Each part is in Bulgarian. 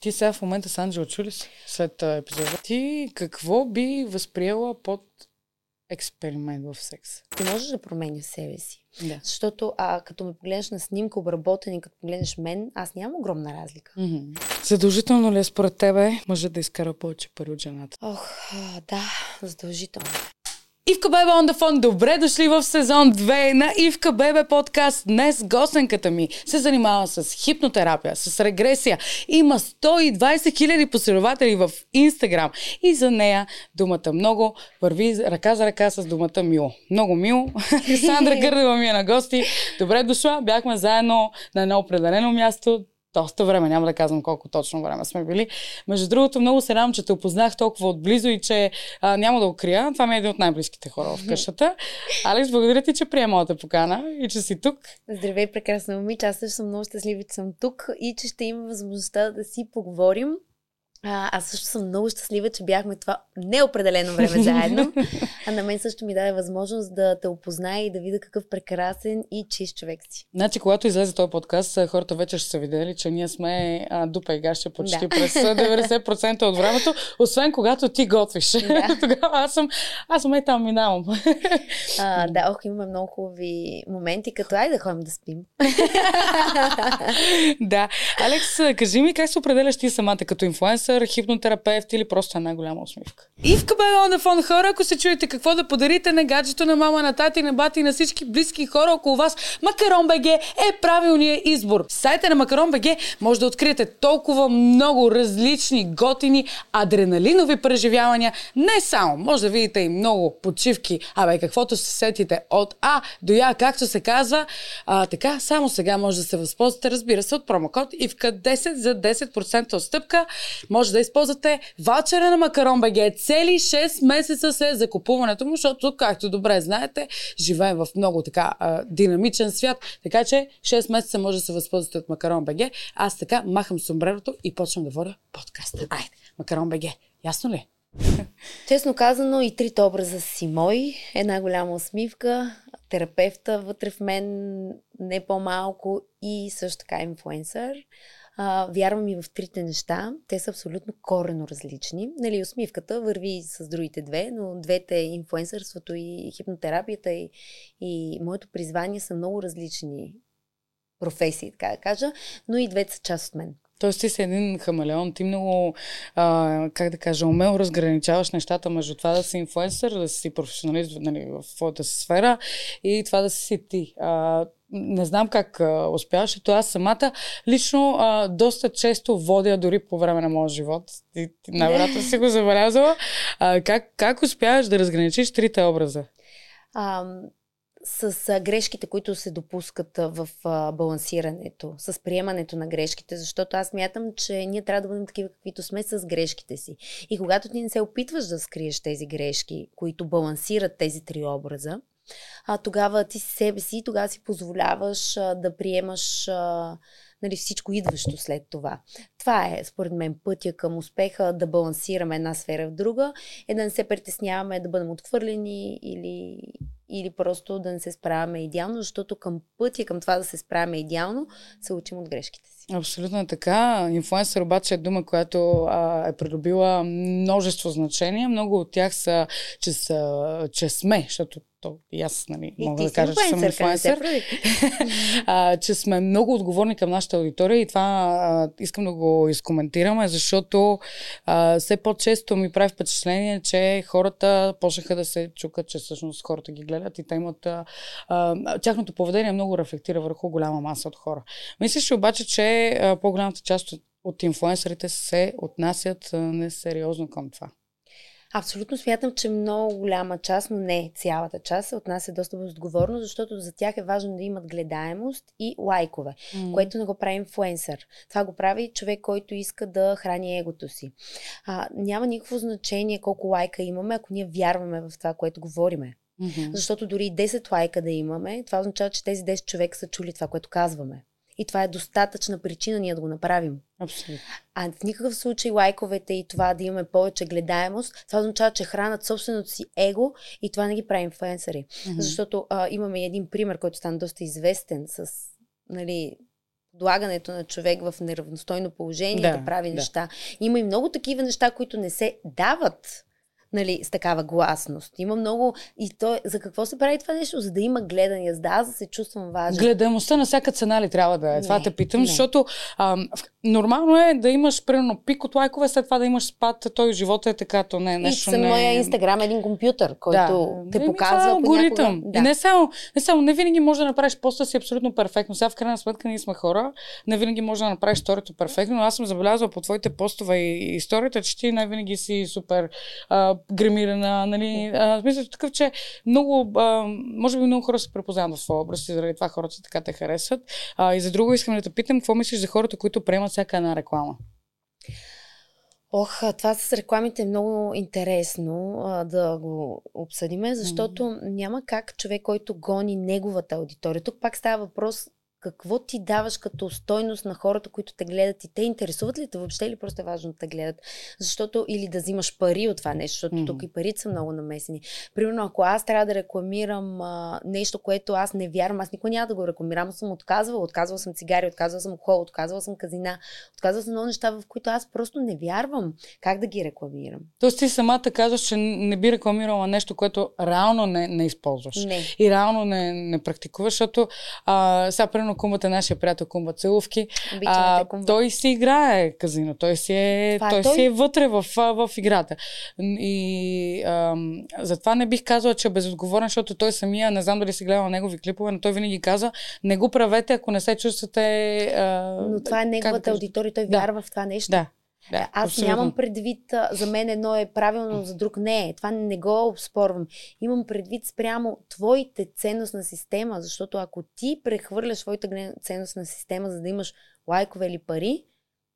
Ти сега в момента с Анджел чули си след епизода. Ти какво би възприела под експеримент в секс? Ти можеш да променяш себе си. Да. Защото а, като ме погледнеш на снимка, обработен и като погледнеш мен, аз нямам огромна разлика. Mm-hmm. Задължително ли е според тебе мъжът да изкара повече пари от жената? Ох, да, задължително. Ивка Бебе on the phone, добре дошли в сезон 2 на Ивка Бебе подкаст. Днес гостенката ми се занимава с хипнотерапия, с регресия. Има 120 хиляди последователи в Инстаграм и за нея думата много върви ръка за ръка с думата мило. Много мило. Сандра Гърдева ми е на гости. Добре дошла. Бяхме заедно на едно определено място доста време, няма да казвам колко точно време сме били. Между другото, много се радвам, че те опознах толкова отблизо и че а, няма да укрия. Това ми е един от най-близките хора в къщата. Алекс, благодаря ти, че приема моята покана и че си тук. Здравей, прекрасна момиче. Аз също съм много щастлива, че съм тук и че ще имам възможността да си поговорим а, аз също съм много щастлива, че бяхме това неопределено време заедно. А на мен също ми даде възможност да те опозная и да видя какъв прекрасен и чист човек си. Значи, когато излезе този подкаст, хората вече ще са видели, че ние сме а, дупа и гаща почти да. през 90% от времето, освен когато ти готвиш. Да. Тогава аз съм, аз съм е там минавам. А, да, ох, имаме много хубави моменти, като ай да ходим да спим. да. Алекс, кажи ми как се определяш ти самата като инфлуенсър инфлуенсър, хипнотерапевт или просто една голяма усмивка. Ивка бе на фон хора, ако се чуете какво да подарите на гаджето на мама, на тати, на бати, на всички близки хора около вас, Макарон БГ е правилният избор. В сайта на Макарон БГ може да откриете толкова много различни, готини, адреналинови преживявания. Не само, може да видите и много почивки, абе каквото се сетите от А до Я, както се казва. А, така, само сега може да се възползвате, разбира се, от промокод ИВКА10 за 10% отстъпка може да използвате ваучера на Макарон БГ цели 6 месеца след закупуването му, защото, както добре знаете, живеем в много така а, динамичен свят, така че 6 месеца може да се възползвате от Макарон БГ. Аз така махам сумбрерото и почвам да водя подкаста. Айде, Макарон БГ. Ясно ли? Честно казано, и трите образа си мои. Една голяма усмивка, терапевта вътре в мен, не по-малко и също така инфлуенсър. А, вярвам и в трите неща. Те са абсолютно корено различни. Нали, усмивката върви с другите две, но двете, инфуенсърството и хипнотерапията и, и моето призвание са много различни професии, така да кажа, но и двете са част от мен. Тоест ти си един хамелеон, ти много, а, как да кажа, умело разграничаваш нещата между това да си инфуенсър, да си професионалист нали, в твоята сфера и това да си ти. А, не знам как а, успяваш, защото аз самата лично а, доста често водя дори по време на моя живот. Ти, ти най-вероятно си го забелязала. А, как, как успяваш да разграничиш трите образа? А, с а, грешките, които се допускат а, в а, балансирането, с приемането на грешките, защото аз мятам, че ние трябва да бъдем такива, каквито сме с грешките си. И когато ти не се опитваш да скриеш тези грешки, които балансират тези три образа, а, тогава ти си себе си, тогава си позволяваш а, да приемаш а, нали, всичко идващо след това. Това е, според мен, пътя към успеха да балансираме една сфера в друга, е да не се притесняваме да бъдем отхвърлени или, или просто да не се справяме идеално, защото към пътя, към това да се справяме идеално, се учим от грешките си. Абсолютно така. Инфлуенсър обаче е дума, която а, е придобила множество значения. Много от тях са, че, са, че сме, защото то и аз нали, и мога да кажа, че съм инфлуенсър, а, че сме много отговорни към нашата аудитория и това а, искам да го изкоментираме, защото а, все по-често ми прави впечатление, че хората почнаха да се чукат, че всъщност хората ги гледат и те имат... А, а, тяхното поведение много рефлектира върху голяма маса от хора. Мислиш обаче, че а, по-голямата част от, от инфлуенсърите се отнасят несериозно към това? Абсолютно смятам, че много голяма част, но не цялата част, се отнася доста отговорно, защото за тях е важно да имат гледаемост и лайкове, mm. което не го прави инфуенсър. Това го прави човек, който иска да храни егото си. А, няма никакво значение колко лайка имаме, ако ние вярваме в това, което говориме. Mm-hmm. Защото дори 10 лайка да имаме, това означава, че тези 10 човека са чули това, което казваме. И това е достатъчна причина ние да го направим. Абсолютно. А в никакъв случай лайковете и това да имаме повече гледаемост, това означава, че хранат собственото си его и това не ги прави инфлуенсъри. Mm-hmm. Защото а, имаме един пример, който стана доста известен с нали, подлагането на човек в неравностойно положение да, да прави да. неща. Има и много такива неща, които не се дават нали, с такава гласност. Има много... И то, за какво се прави това нещо? За да има гледания, за да аз да се чувствам важен. Гледаемостта на всяка цена ли трябва да е? Не, това те питам, не. защото а, нормално е да имаш примерно пик от лайкове, след това да имаш спад, той живота е така, то не е нещо и не... инстаграм е един компютър, който те Еми, показва това е алгоритъм. Да. И не само, не само, не винаги може да направиш поста си абсолютно перфектно. Сега в крайна сметка ние сме хора, не винаги може да направиш сторито перфектно, но аз съм забелязала по твоите постове и историята, че ти не винаги си супер а, гримирана, нали, а, в смисъл такъв, че много, а, може би много хора се препознават в твоя образ и заради това хората така те харесват. А, и за друго искам да те питам, какво мислиш за хората, които приемат всяка една реклама? Ох, това с рекламите е много интересно а, да го обсъдиме, защото mm. няма как човек, който гони неговата аудитория. Тук пак става въпрос какво ти даваш като стойност на хората, които те гледат и те интересуват ли те въобще или просто е важно да те гледат? Защото или да взимаш пари от това нещо, защото mm-hmm. тук и парите са много намесени. Примерно, ако аз трябва да рекламирам а, нещо, което аз не вярвам, аз никога няма да го рекламирам, съм отказвала, отказвала съм цигари, отказвала съм хол, отказвала съм казина, отказвала съм много неща, в които аз просто не вярвам. Как да ги рекламирам? Тоест ти самата казваш, че не би рекламирала нещо, което реално не, не използваш. Не. И реално не, не практикуваш, защото а, сега, примерно, кумбата, нашия приятел Кумба Целувки, Кумба. той си играе казино, той си е, Това е той той. си е вътре в, а, в играта. И а, затова не бих казала, че е безотговорен, защото той самия, не знам дали си гледал негови клипове, но той винаги каза, не го правете, ако не се чувствате... А, Но това е да неговата аудитория, той Да. вярва в това нещо. Да. Да, Аз абсолютно. нямам предвид, а, за мен едно е правилно, за друг не е. Това не го спорвам. Имам предвид спрямо твоите ценностна система, защото ако ти прехвърляш твоята глед- ценностна система, за да имаш лайкове или пари,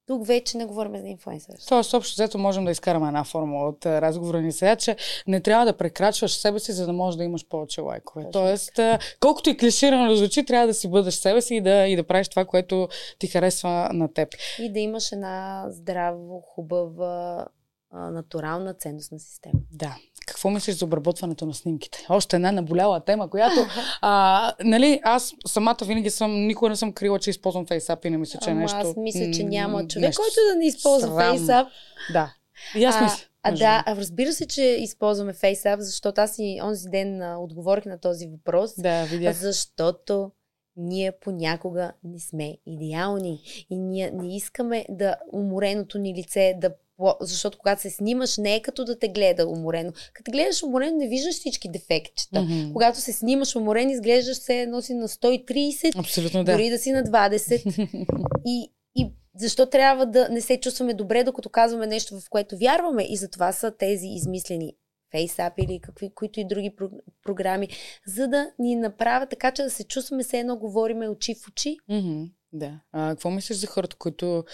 тук вече не говорим за инфлуенсър. Тоест, общо взето можем да изкараме една формула от разговора ни сега, че не трябва да прекрачваш себе си, за да можеш да имаш повече лайкове. Точно Тоест, колкото и клиширано звучи, трябва да си бъдеш себе си и да, и да правиш това, което ти харесва на теб. И да имаш една здраво, хубава, а, натурална ценностна система. Да. Какво мислиш за обработването на снимките? Още една наболяла тема, която, а, нали, аз самата винаги съм, никога не съм крила, че използвам FaceApp и не мисля, че е Ама нещо... аз мисля, че няма човек, нещо който да не използва срамно. FaceApp. Да. И аз мисля. А, да, а разбира се, че използваме FaceApp, защото аз и онзи ден а, отговорих на този въпрос, Да, видях. защото ние понякога не сме идеални и ние не искаме да умореното ни лице да защото когато се снимаш, не е като да те гледа уморено. Като гледаш уморено, не виждаш всички дефектчета. Мгм. Когато се снимаш уморен, изглеждаш се едно си на 130, Абсолютно да. дори да си на 20. И, и защо трябва да не се чувстваме добре, докато казваме нещо, в което вярваме? И затова са тези измислени FaceApp или какви, които и други про- програми, за да ни направят така, че да се чувстваме все едно говориме очи в очи. Мгм, Да. А, какво мислиш за хората, които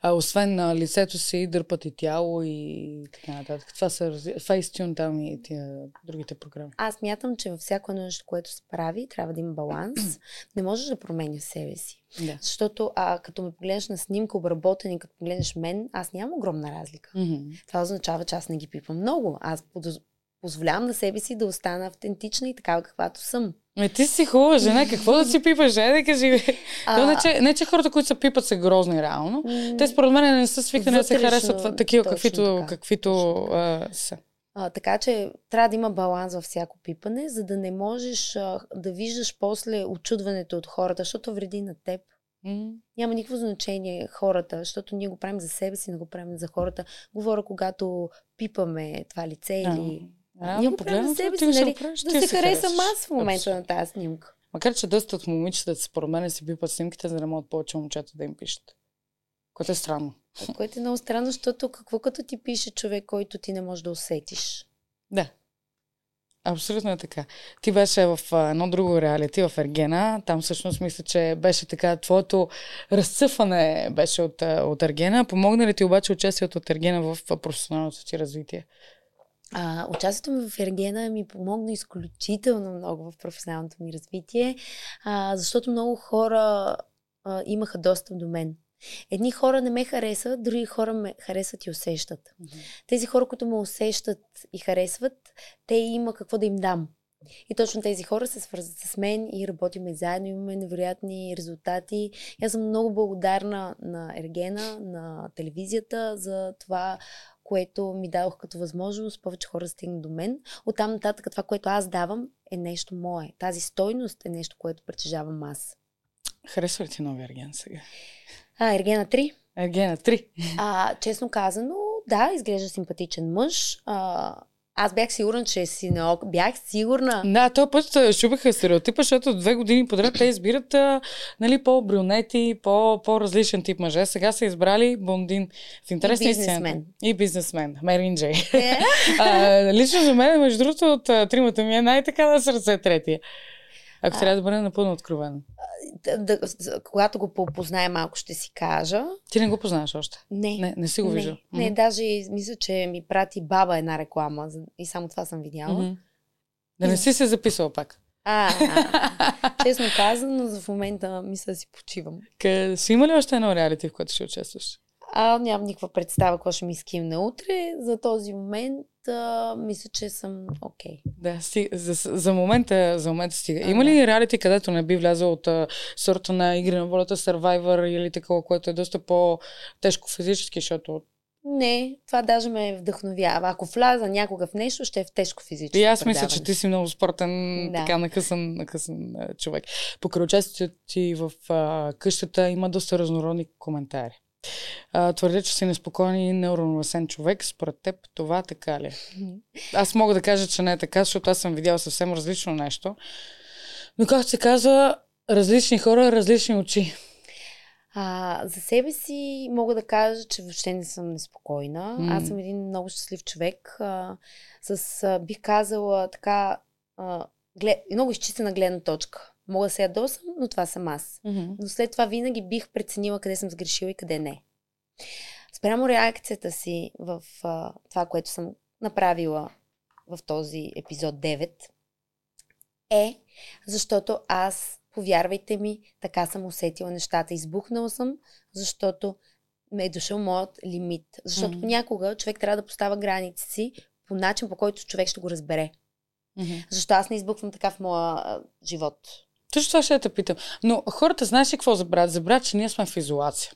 а, освен на лицето си дърпат и тяло и така нататък? Това са Facetune там и тия другите програми. Аз мятам, че във всяко едно нещо, което се прави, трябва да има баланс. Не можеш да променяш себе си. Да. Защото а, като ме погледнеш на снимка, обработен и като погледнеш мен, аз нямам огромна разлика. Мгм. Това означава, че аз не ги пипам много. Аз позволявам на себе си да остана автентична и такава каквато съм. Ме ти си хубава жена, какво да си пипаш, е да кажи. То не, че, не, че хората, които се пипат са грозни реално. м, Те според мен не са свикнали да се харесват такива, точно каквито, така. каквито а, са. А, така че трябва да има баланс във всяко пипане, за да не можеш а, да виждаш после очудването от хората, защото вреди на теб. М. Няма никакво значение хората, защото ние го правим за себе си, не го правим за хората. Говоря, когато пипаме това лице А, или... реално ние погледнато, себе си, нали? Да се харесам аз в момента на тази снимка. Макар, че доста от момичетата, според мен, си пипат снимките, за да не могат повече момчета да им пишат. Което е странно. Което е много странно, защото какво като ти пише човек, който ти не можеш да усетиш? Да. Абсолютно е така. Ти беше в а, едно друго реалити, в Ергена. Там всъщност мисля, че беше така, твоето разцъфване беше от, а, от Ергена. Помогна ли ти обаче участието от Ергена в а, професионалното ти развитие? А, участието ми в Ергена ми помогна изключително много в професионалното ми развитие, а, защото много хора а, имаха достъп до мен. Едни хора не ме харесват, други хора ме харесват и усещат. Тези хора, които ме усещат и харесват, те има какво да им дам. И точно тези хора се свързват с мен и работиме заедно, имаме невероятни резултати. Аз съм много благодарна на Ергена, на телевизията за това, което ми дадох като възможност повече хора да стигнат до мен. Оттам нататък това, което аз давам, е нещо мое. Тази стойност е нещо, което притежавам аз. Харесва ли ти новия Ерген сега? А, Ергена 3. Ергена 3. А, честно казано, да, изглежда симпатичен мъж. А, аз бях сигурна, че си на ок. Бях сигурна. Да, този път шубаха стереотипа, защото две години подред те избират а, нали, по-брюнети, по- по-различен тип мъже. Сега са избрали блондин в интересни И бизнесмен. И бизнесмен. Мерин Джей. Е? а, лично за мен, между другото, от тримата ми е най-така на сърце третия. Ако А. трябва да бъде напълно откровен. да, да, когато го попозная малко, ще си кажа. Ти не го познаваш още. Не. Не, не си го виждал. Не, не, даже мисля, че ми прати баба една реклама и само това съм видяла. Мгм. Да не си се записал пак. А, а, честно казано, за в момента мисля да си почивам. Къде, си има ли още едно реалити, в което ще участваш? А, нямам никаква представа какво ще ми скимне утре. За този момент а, мисля, че съм окей. Да, си, за, за, момента, за момента стига. А, Има да. ли реалити, където не би влязъл от а, сорта на игри на волята, Survivor или такова, което е доста по-тежко физически, защото Не, това даже ме вдъхновява. Ако вляза някога в нещо, ще е в тежко физическо И аз мисля, предаване. че ти си много спортен, Да. така накъсан, накъсан човек. Покрай участието ти в а, къщата има доста разнородни коментари. А, твърдя, че си неспокоен и неуравновесен човек. Според теб това така ли? Аз мога да кажа, че не е така, защото аз съм видяла съвсем различно нещо. Но както се казва, различни хора, различни очи. А, за себе си мога да кажа, че въобще не съм неспокойна. М. Аз съм един много щастлив човек. А, с, а, бих казала, така, а, глед, много изчистена гледна точка. Мога да се ядосам, но това съм аз. Но след това винаги бих преценила къде съм сгрешила и къде не. Спрямо реакцията си в а, това, което съм направила в този епизод 9, е защото аз, повярвайте ми, така съм усетила нещата. Избухнала съм, защото ме е дошъл моят лимит. Защото Мгм. понякога човек трябва да поставя граници си по начин, по който човек ще го разбере. Мгм. Защо аз не избухвам така в моя а, живот? Точно това ще те питам. Но хората, знаеш ли какво забравят? Забравят, че ние сме в изолация.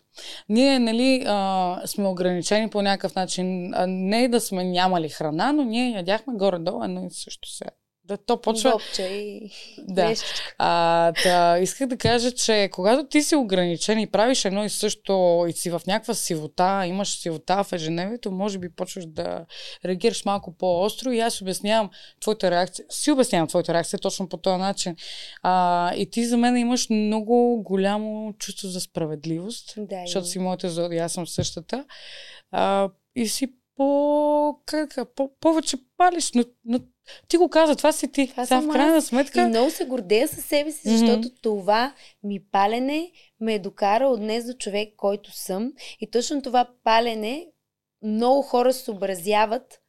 Ние, нали, а, сме ограничени по някакъв начин. А, не да сме нямали храна, но ние ядяхме горе-долу едно и също сега. Да, то почва... Гопча и Да. А, да, исках да кажа, че когато ти си ограничен и правиш едно и също и си в някаква сивота, имаш сивота в ежедневието, може би почваш да реагираш малко по-остро и аз обяснявам твоята реакция. Си обяснявам твоята реакция точно по този начин. А, и ти за мен имаш много голямо чувство за справедливост, Да, защото си моята зодия, аз съм същата. А, и си по, как, по, повече палиш, но, но ти го каза, това си ти. Това Сега в крайна сметка. И много се гордея със себе си, защото това ми палене ме е докарало днес до човек, който съм. И точно това палене много хора се съобразяват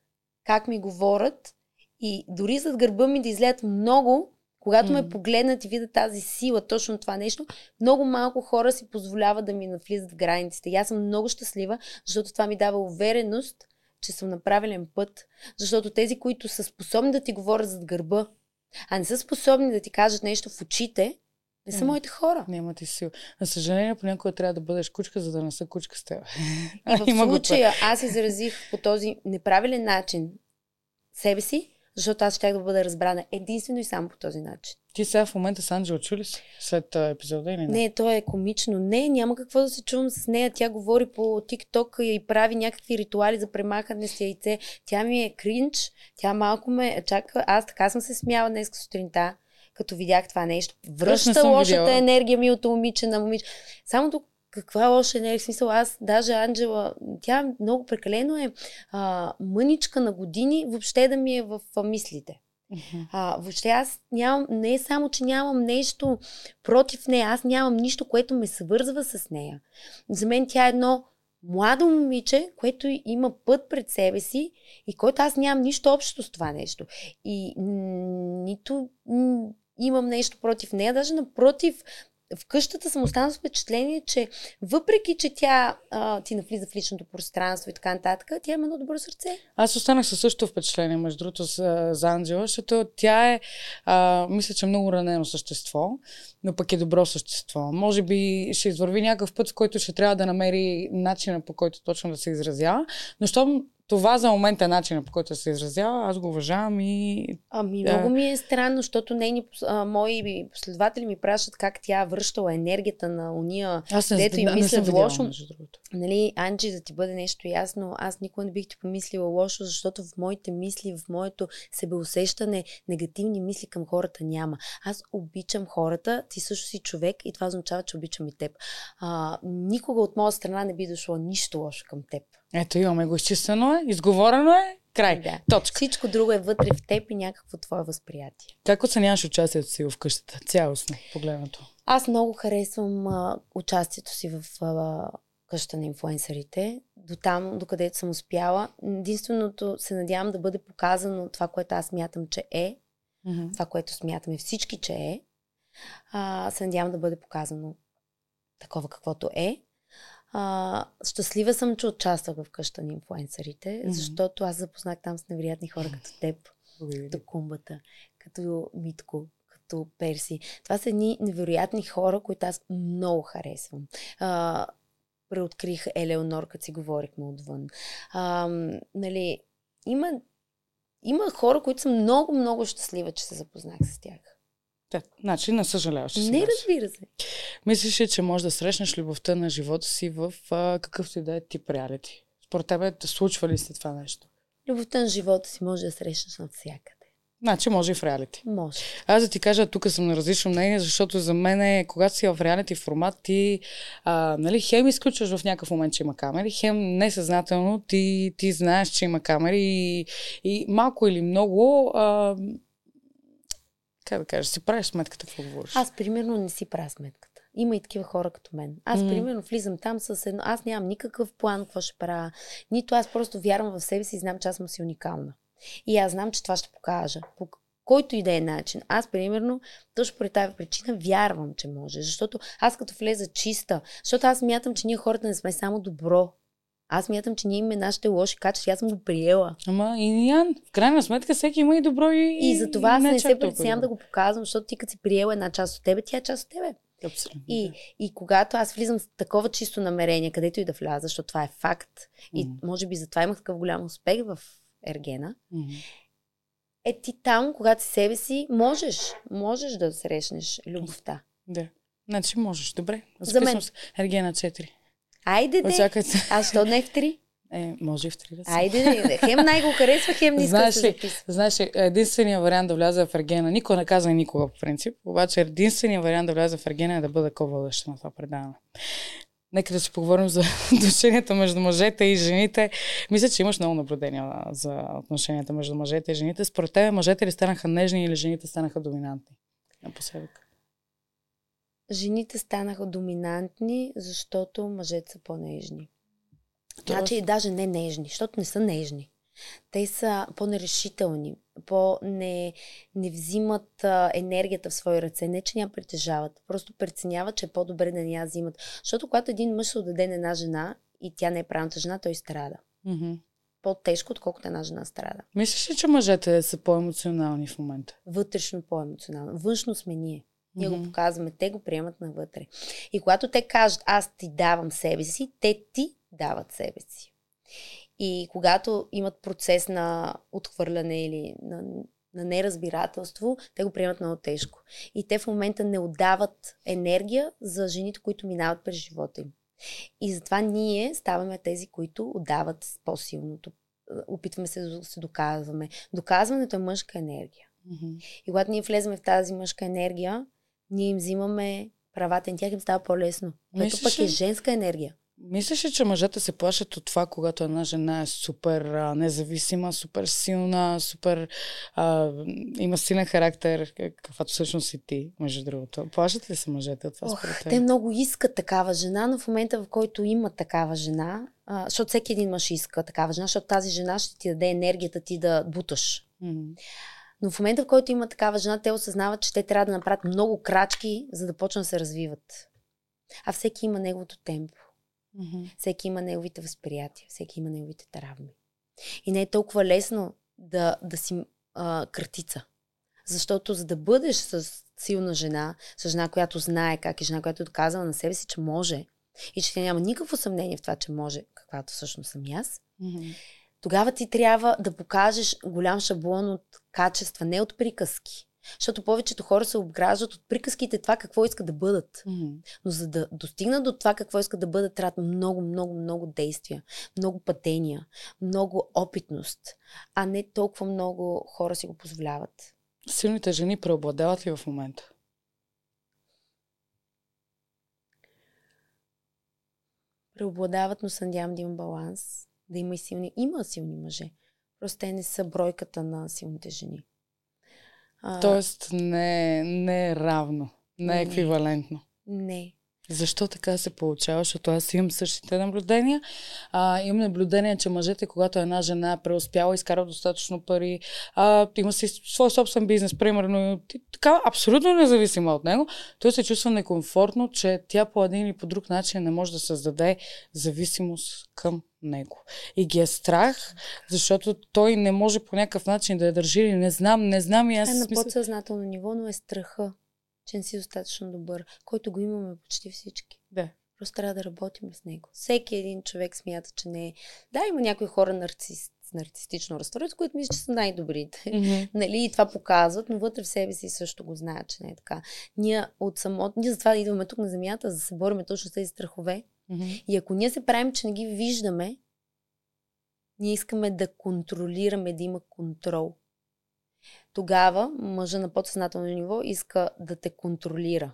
как ми говорят и дори зад гърба ми да излядат много, когато ме Мгм. погледнат и видят тази сила, точно това нещо, много малко хора си позволяват да ми навлизат в границите. И аз съм много щастлива, защото това ми дава увереност, че съм на правилен път. Защото тези, които са способни да ти говорят зад гърба, а не са способни да ти кажат нещо в очите, не са моите хора. Няма ти сила. За съжаление, понякога трябва да бъдеш кучка, за да не са кучка с теб. И в случая аз изразих по този неправилен начин себе си, защото аз щях да бъда разбрана единствено и само по този начин. Ти сега в момента с Анджела чу ли си? След а, епизода или не? Не, то е комично. Не, няма какво да се чувам с нея. Тя говори по ТикТок и прави някакви ритуали за премахане с яйце. Тя ми е кринч. Тя малко ме чака. Аз така съм се смяла днес сутринта, като видях това нещо. Връща лошата видяла. енергия милото момиче на момиче. Само тук каква лоша енергия? В смисъл, аз, даже Анджела, тя много прекалено е а, мъничка на години, въобще да ми е в а, мислите. Мгм. А, въобще аз нямам, не е само, че нямам нещо против нея, аз нямам нищо, което ме свързва с нея. За мен тя е едно младо момиче, което има път пред себе си и който аз нямам нищо общо с това нещо. И нито м, имам нещо против нея, даже напротив, в къщата съм останала с впечатление, че въпреки, че тя а, ти навлиза в личното пространство и така нататък, тя има едно добро сърце. Аз останах със същото впечатление, между другото, с, за Анджела, защото тя е, а, мисля, че е много ранено същество, но пък е добро същество. Може би ще извърви някакъв път, в който ще трябва да намери начина по който точно да се изразява, но щом това за момента е начинът по който се изразява, аз го уважавам и... Ами, много ми е странно, защото нейни, а, мои последователи ми пращат как тя връщала енергията на уния, аз не, дето им да, мислят лошо. Нали, Анджи, да ти бъде нещо ясно, аз никога не бих ти помислила лошо, защото в моите мисли, в моето себеусещане, негативни мисли към хората няма. Аз обичам хората, ти също си човек и това означава, че обичам и теб. А, никога от моя страна не би дошло нищо лошо към теб. Ето, имаме го изчистено е, изговорено е, край. Да. Точка. Всичко друго е вътре в теб и някакво твое възприятие. Как оценяваш участието си в къщата? Цялостно погледнато. Аз много харесвам а, участието си в а, къща на инфуенсърите. До там, докъдето съм успяла. Единственото се надявам да бъде показано това, което аз смятам, че е. Mm-hmm. Това, което смятаме всички, че е. А, се надявам да бъде показано такова каквото е. А, щастлива съм, че участвах в къща на инфуенсърите, mm-hmm. защото аз запознах там с невероятни хора като теб, като Кумбата, като Митко, като Перси. Това са едни невероятни хора, които аз много харесвам. А, преоткрих Елеонор, като си говорихме отвън. А, нали, има, има хора, които са много, много щастлива, че се запознах с тях. Так, значи не съжаляваш. Не, беше. разбира се. Мислиш ли, че можеш да срещнеш любовта на живота си в а, какъвто и да е тип реалити? Според тебе случва ли се това нещо? Любовта на живота си може да срещнеш навсякъде. Значи може и в реалити. Може. Аз да ти кажа, тук съм на различно мнение, защото за мен е, когато си в реалити формат, ти а, нали, хем изключваш в някакъв момент, че има камери, хем несъзнателно ти, ти знаеш, че има камери и, и малко или много а, как да кажа, си правиш сметката какво говориш. Аз, примерно, не си правя сметката. Има и такива хора като мен. Аз, mm. примерно, влизам там с едно... Аз нямам никакъв план какво ще правя. Нито аз просто вярвам в себе си и знам, че аз съм си уникална. И аз знам, че това ще покажа. По който и да е начин. Аз, примерно, точно поради тази причина вярвам, че може. Защото аз като влеза чиста, защото аз мятам, че ние хората не сме само добро. Аз мятам, че ние имаме нашите лоши качества. Аз съм го приела. Ама и Ян, в крайна сметка всеки има и добро и И за това аз не, се притеснявам да го показвам, защото ти като си приела една част от тебе, тя е част от тебе. Абсолютно. И, и когато аз влизам с такова чисто намерение, където и да вляза, защото това е факт, и Мгм. може би затова имах такъв голям успех в Ергена, Мгм. е ти там, когато си себе си, можеш, можеш да срещнеш любовта. Да. Значи можеш. Добре. За мен. Записвам се. Ергена 4. Айде де! Очаквайте. Аз що не в три? Е, може и в 3 да. Айде де! Хем най го харесва, хем не иска да Знаеш се записва. знаеш единственият вариант да вляза в Ергена, никой не казва никога по принцип, обаче единственият вариант да вляза в Ергена е да бъда ко-водеща на това предаване. Нека да си поговорим за отношенията между мъжете и жените. Мисля, че имаш много наблюдения за отношенията между мъжете и жените. Според тебе мъжете ли станаха нежни или жените станаха доминантни? Напоследък. Жените станаха доминантни, защото мъжете са по-нежни. Тоест? Значи даже не нежни, защото не са нежни. Те са по-нерешителни, по-не не взимат а, енергията в свои ръце. Не, че няма притежават, просто преценяват, че е по-добре да не я взимат. Защото когато един мъж се отдаде на една жена и тя не е правилната жена, той страда. Мгм. По-тежко, отколкото една жена страда. Мислиш ли, че мъжете са по-емоционални в момента? Вътрешно по-емоционално. Външно сме ние. Ние го показваме, те го приемат навътре. И когато те кажат, аз ти давам себе си, те ти дават себе си. И когато имат процес на отхвърляне или на, на неразбирателство, те го приемат много тежко. И те в момента не отдават енергия за жените, които минават през живота им. И затова ние ставаме тези, които отдават по-силното. Опитваме се да се доказваме. Доказването е мъжка енергия. Мгм. И когато ние влеземе в тази мъжка енергия, ние им взимаме правата и тях им става по-лесно. Което пък е женска енергия. Мислиш ли, че мъжете се плашат от това, когато една жена е супер а, независима, супер силна, супер а, има силен характер, как- каквато всъщност си ти, между другото? Плашат ли се мъжете от това Ох, според те много искат такава жена, но в момента, в който има такава жена, а, защото всеки един мъж иска такава жена, защото тази жена ще ти даде енергията ти да буташ. Мгм. Но в момента, в който има такава жена, те осъзнават, че те трябва да направят много крачки, за да почнат да се развиват. А всеки има неговото темпо. Мгм. Всеки има неговите възприятия, всеки има неговите травми. И не е толкова лесно да, да си а, крътица. Защото за да бъдеш с силна жена, с жена, която знае как е жена, която е доказала на себе си, че може и че няма никакво съмнение в това, че може, каквато всъщност съм и аз, Мгм. Тогава ти трябва да покажеш голям шаблон от качества, не от приказки. Защото повечето хора се обграждат от приказките това какво искат да бъдат. Но за да достигнат до това какво искат да бъдат, трябва много, много, много действия, много пътения, много опитност, а не толкова много хора си го позволяват. Силните жени преобладават ли в момента? Преобладават, но се надявам да има баланс, да има и силни. Има силни мъже. Просто те не са бройката на силните жени. А, Тоест не, не е равно, не е Не. еквивалентно. Не. Защо така се получава? Защото аз имам същите наблюдения. А, имам наблюдение, че мъжете, когато една жена е преуспяла, изкарва достатъчно пари, а, има си свой собствен бизнес, примерно, и така, абсолютно независима от него, той се чувства некомфортно, че тя по един или по друг начин не може да създаде зависимост към него. И ги е страх, защото той не може по някакъв начин да я държи или не знам, не знам и аз е на подсъзнателно ниво, но е страха, че не си достатъчно добър, който го имаме почти всички. Да. Просто трябва да работим с него. Всеки един човек смята, че не е. Да, има някои хора нарцис... с нарцистично разстройство, които мислят, че са най-добрите. Мгм. Нали, и това показват, но вътре в себе си също го знаят, че не е така. Ние от самото, ние затова идваме тук на земята, за да се борим точно с тези страхове. Мгм. И ако ние се правим, че не ги виждаме, ние искаме да контролираме, да има контрол. Тогава мъжа на подсъзнателно ниво иска да те контролира.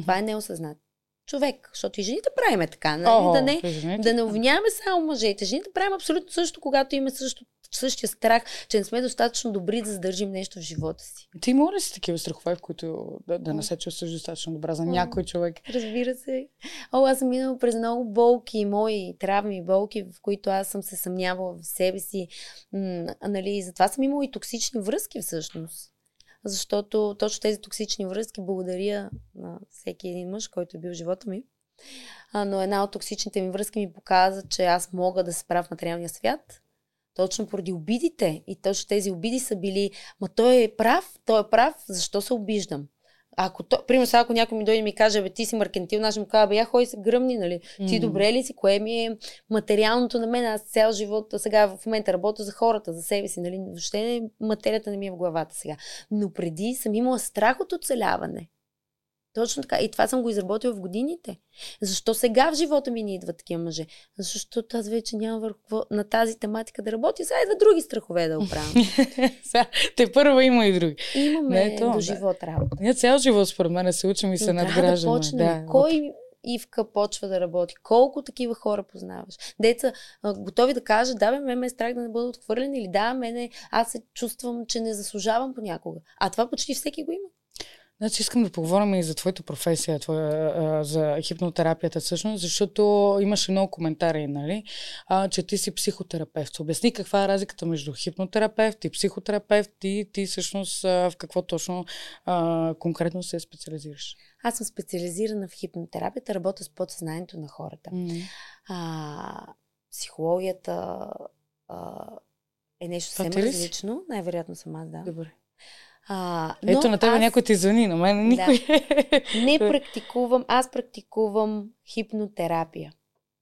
Това е неосъзнат. Човек, защото и жените правиме така, нали? О, да, не, да не обвиняваме само мъжете. Жените правим абсолютно също, когато имаме също, същия страх, че не сме достатъчно добри да задържим нещо в живота си. Ти има ли си такива страхове, в които да, да не се чувстваш достатъчно добра за някой човек? Разбира се. О, аз съм минала през много болки, мои травми, болки, в които аз съм се съмнявала в себе си. М, нали, затова съм имала и токсични връзки всъщност. Защото точно тези токсични връзки благодаря на всеки един мъж, който е бил в живота ми. А, но една от токсичните ми връзки ми показа, че аз мога да се справя в материалния свят. Точно поради обидите. И точно тези обиди са били, ма той е прав, той е прав, защо се обиждам? Ако то, примерно, сега ако някой ми дойде и ми каже, бе, ти си маркентил, аз ще му кажа, бе, я ходи се гръмни, нали? Ти М. добре ли си? Кое ми е материалното на мен? Аз цял живот, сега в момента работя за хората, за себе си, нали? Въобще материята не ми е в главата сега. Но преди съм имала страх от оцеляване. Точно така. И това съм го изработила в годините. Защо сега в живота ми не идват такива мъже? Защото аз вече нямам върху на тази тематика да работя. Сега и за други страхове да оправям. Те първа има и други. Имаме Не е то, до да. живот работа. Ние цял живот, според мен, се учим и се Но надграждаме. да почнем. Кой Ивка почва да работи? Колко такива хора познаваш? Деца готови да кажат, да, бе, ме ме е страх да не бъда отхвърлен или да, мене, аз се чувствам, че не заслужавам понякога. А това почти всеки го има. Значи искам да поговорим и за твоята професия, твоя, за хипнотерапията всъщност, защото имаше много коментари, нали, а, че ти си психотерапевт. Обясни каква е разликата между хипнотерапевт и психотерапевт и ти всъщност а, в какво точно а, конкретно се специализираш. Аз съм специализирана в хипнотерапията, работя с подсъзнанието на хората. М. А, психологията а, е нещо съвсем различно. Най-вероятно съм аз, да. Добре. А, Ето но на тебе аз... някой ти звъни, на мен никой. Не практикувам, аз практикувам хипнотерапия.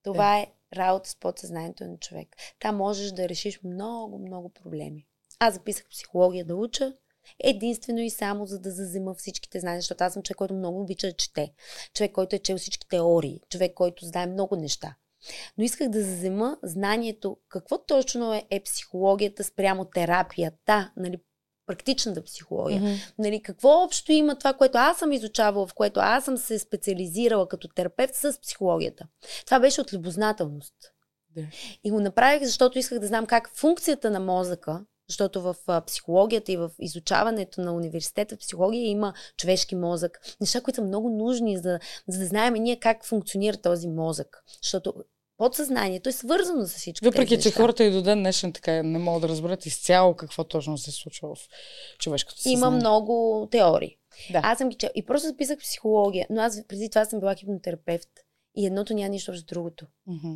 Това е работа с подсъзнанието на човек. Там можеш да решиш много, много проблеми. Аз записах психология да уча, единствено и само за да зазема всичките знания, защото аз съм човек, който много обича да чете. Човек, който е чел всички теории. Човек, който знае много неща. Но исках да зазема знанието, какво точно е, е психологията спрямо терапията, нали, практичната психология. Мгм. Нали, какво общо има това, което аз съм изучавала, в което аз съм се специализирала като терапевт с психологията? Това беше от любознателност. Да. И го направих, защото исках да знам как функцията на мозъка, защото в а, психологията и в изучаването на университета в психология има човешки мозък. Неща, които са много нужни, за, за да знаем ние как функционира този мозък. Защото подсъзнанието е свързано с всичко. Въпреки, че хората и до ден днешен така не могат да разберат изцяло какво точно се случва в човешкото съзнание. Има много теории. Да. Аз съм ги чел. И просто записах психология, но аз преди това съм била хипнотерапевт. И едното няма нищо с другото. Мгм.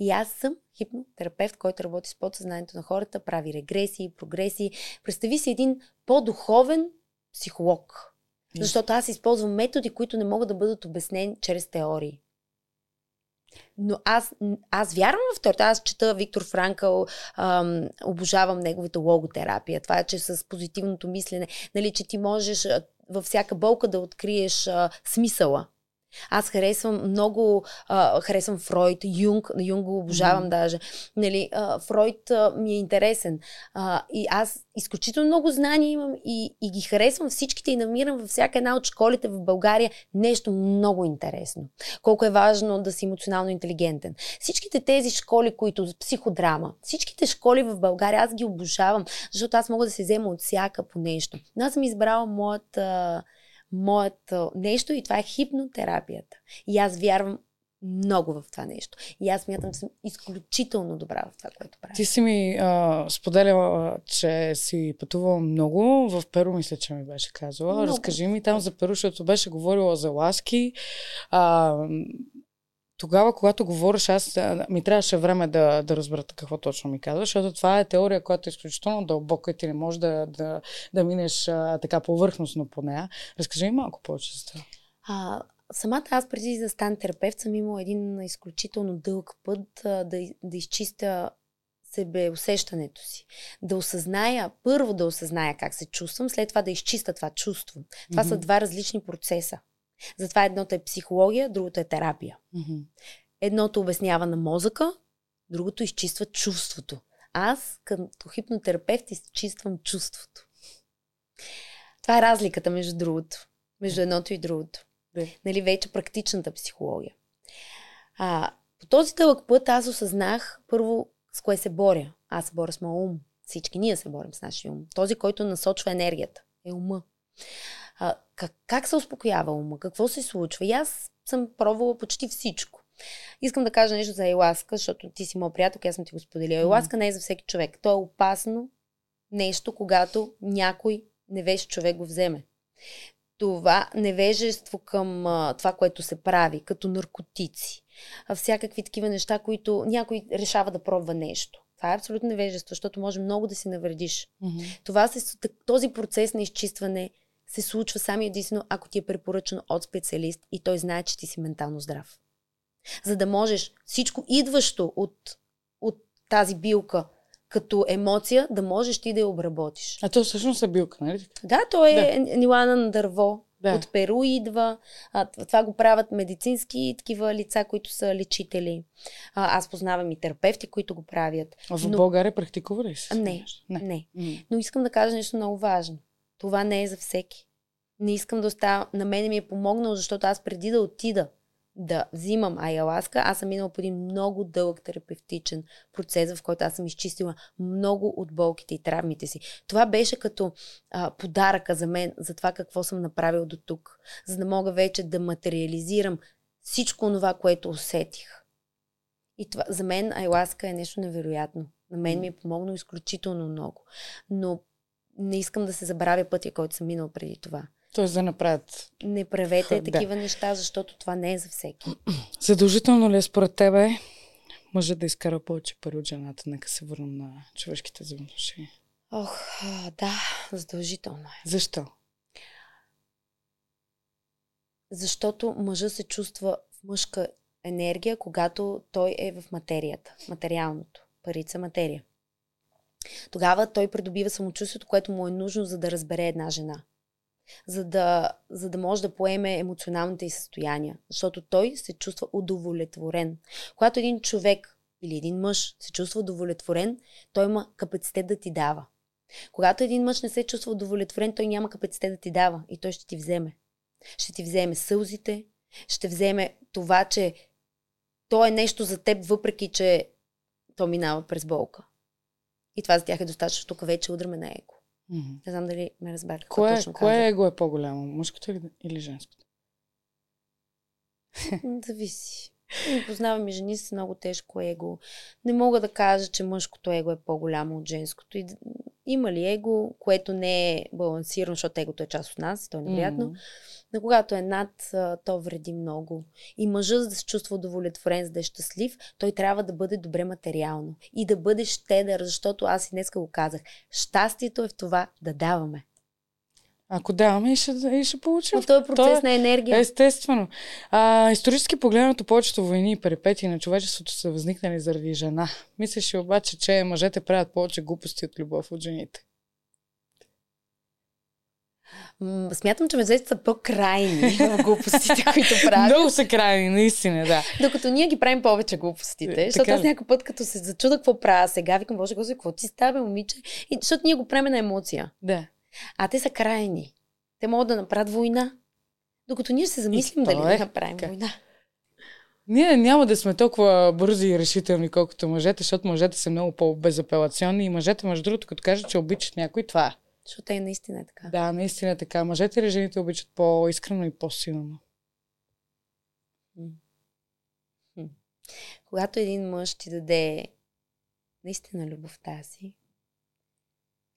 И аз съм хипнотерапевт, който работи с подсъзнанието на хората, прави регресии, прогресии. Представи си един по-духовен психолог. Yes. Защото аз използвам методи, които не могат да бъдат обяснени чрез теории. Но аз, аз вярвам в теорията. Аз чета Виктор Франкъл, ам, обожавам неговата логотерапия. Това е, че с позитивното мислене, нали, че ти можеш във всяка болка да откриеш а, смисъла. Аз харесвам много, а, харесвам Фройд, Юнг, Юнг го обожавам Мгм. даже. Нали, а, Фройд а, ми е интересен. А, и аз изключително много знания имам и, и ги харесвам всичките и намирам във всяка една от школите в България нещо много интересно. Колко е важно да си емоционално интелигентен. Всичките тези школи, които психодрама, всичките школи в България, аз ги обожавам, защото аз мога да се взема от всяка по нещо. Но аз съм избрала моята, моето нещо и това е хипнотерапията. И аз вярвам много в това нещо. И аз мятам, че съм изключително добра в това, което правя. Ти си ми а, споделяла, че си пътувала много. В Перу, мисля, че ми беше казала. Много. Разкажи ми там за Перу, защото беше говорила за ласки. А, тогава, когато говориш, аз ми трябваше време да, да разбера какво точно ми казваш, защото това е теория, която е изключително дълбока и ти не можеш да, да, да минеш а, така повърхностно по нея. Разкажи ми малко повече за това. А, самата аз преди да стана терапевт съм имала един изключително дълъг път а, да, да изчистя себе усещането си. Да осъзная, първо да осъзная как се чувствам, след това да изчиста това чувство. Това са Мгм. два различни процеса. Затова едното е психология, другото е терапия. Едното обяснява на мозъка, другото изчиства чувството. Аз като хипнотерапевт изчиствам чувството. Това е разликата между другото. Между едното и другото. Нали, вече практичната психология. А, по този дълъг път аз осъзнах първо с кое се боря. Аз се боря с моя ум. Всички ние се борим с нашия ум. Този, който насочва енергията, е ума. А, как, как се успокоява ума? Какво се случва? И аз съм пробвала почти всичко. Искам да кажа нещо за Еласка, защото ти си моят приятел, аз съм ти го споделила. Еласка не е за всеки човек. То е опасно нещо, когато някой невеж човек го вземе. Това невежество към а, това, което се прави, като наркотици, а, всякакви такива неща, които някой решава да пробва нещо. Това е абсолютно невежество, защото може много да си навредиш. Мгм. Това се, този процес на изчистване се случва само единствено, ако ти е препоръчано от специалист и той знае, че ти си ментално здрав. За да можеш всичко идващо от, от тази билка като емоция, да можеш ти да я обработиш. А то всъщност е билка, нали? Да, то е да. нилана на дърво. Да. От Перу идва. А, това го правят медицински такива лица, които са лечители. А, аз познавам и терапевти, които го правят. А в Но- България практикува ли си? А, не. Не. Не. Но искам да кажа нещо много важно. Това не е за всеки. Не искам да оставя. На мене ми е помогнало, защото аз преди да отида да взимам айаласка, аз съм минала по един много дълъг терапевтичен процес, в който аз съм изчистила много от болките и травмите си. Това беше като а, подаръка за мен, за това какво съм направил до тук, за да мога вече да материализирам всичко това, което усетих. И това, за мен айласка е нещо невероятно. На мен ми е помогнало изключително много. Но не искам да се забравя пътя, който съм минал преди това. Тоест да направят. Не правете Да. такива неща, защото това не е за всеки. Задължително ли е според тебе мъже да изкара повече пари от жената? Нека се върнем на човешките взаимоотношения. Ох, да, задължително е. Защо? Защото мъжа се чувства в мъжка енергия, когато той е в материята, материалното. Парите са материя. Тогава той придобива самочувствието, което му е нужно, за да разбере една жена. За да, за да може да поеме емоционалните й състояния. Защото той се чувства удовлетворен. Когато един човек или един мъж се чувства удовлетворен, той има капацитет да ти дава. Когато един мъж не се чувства удовлетворен, той няма капацитет да ти дава и той ще ти вземе. Ще ти вземе сълзите, ще вземе това, че то е нещо за теб, въпреки че то минава през болка. И това за тях е достатъчно. Тук вече удряме на еко. Мгм. Не знам дали ме разбрах. Кое, точно кое казах. его е по-голямо? Мъжкото или- женското? Зависи. И познавам и жени с много тежко его. Не мога да кажа, че мъжкото его е по-голямо от женското. И, има ли его, което не е балансирано, защото егото е част от нас, то е неприятно. Mm-hmm. Но когато е над, то вреди много. И мъжът, за да се чувства удовлетворен, за да е щастлив, той трябва да бъде добре материално. И да бъде щедър, защото аз и днеска го казах. Щастието е в това да даваме. Ако даваме, и ще, и ще получим. Но това е процес на енергия. Естествено. А, исторически погледнато, повечето войни и перипети на човечеството са възникнали заради жена. Мислиш ли обаче, че мъжете правят повече глупости от любов от жените? Смятам, че мъжете са по-крайни в глупостите, които правят. Много са крайни, наистина, да. Докато ние ги правим повече глупостите. Е, защото аз някой път, като се зачуда какво правя сега, викам, Боже, Господи, какво ти става, момиче? И, защото ние го правим на емоция. Да. А те са крайни. Те могат да направят война. Докато ние се замислим дали е. да направим как? война. Ние няма да сме толкова бързи и решителни, колкото мъжете, защото мъжете са много по-безапелационни и мъжете, между другото, като кажат, че обичат някой, това е. Защото те наистина е така. Да, наистина е така. Мъжете или жените обичат по-искрено и по-силно. Когато един мъж ти даде наистина любовта си,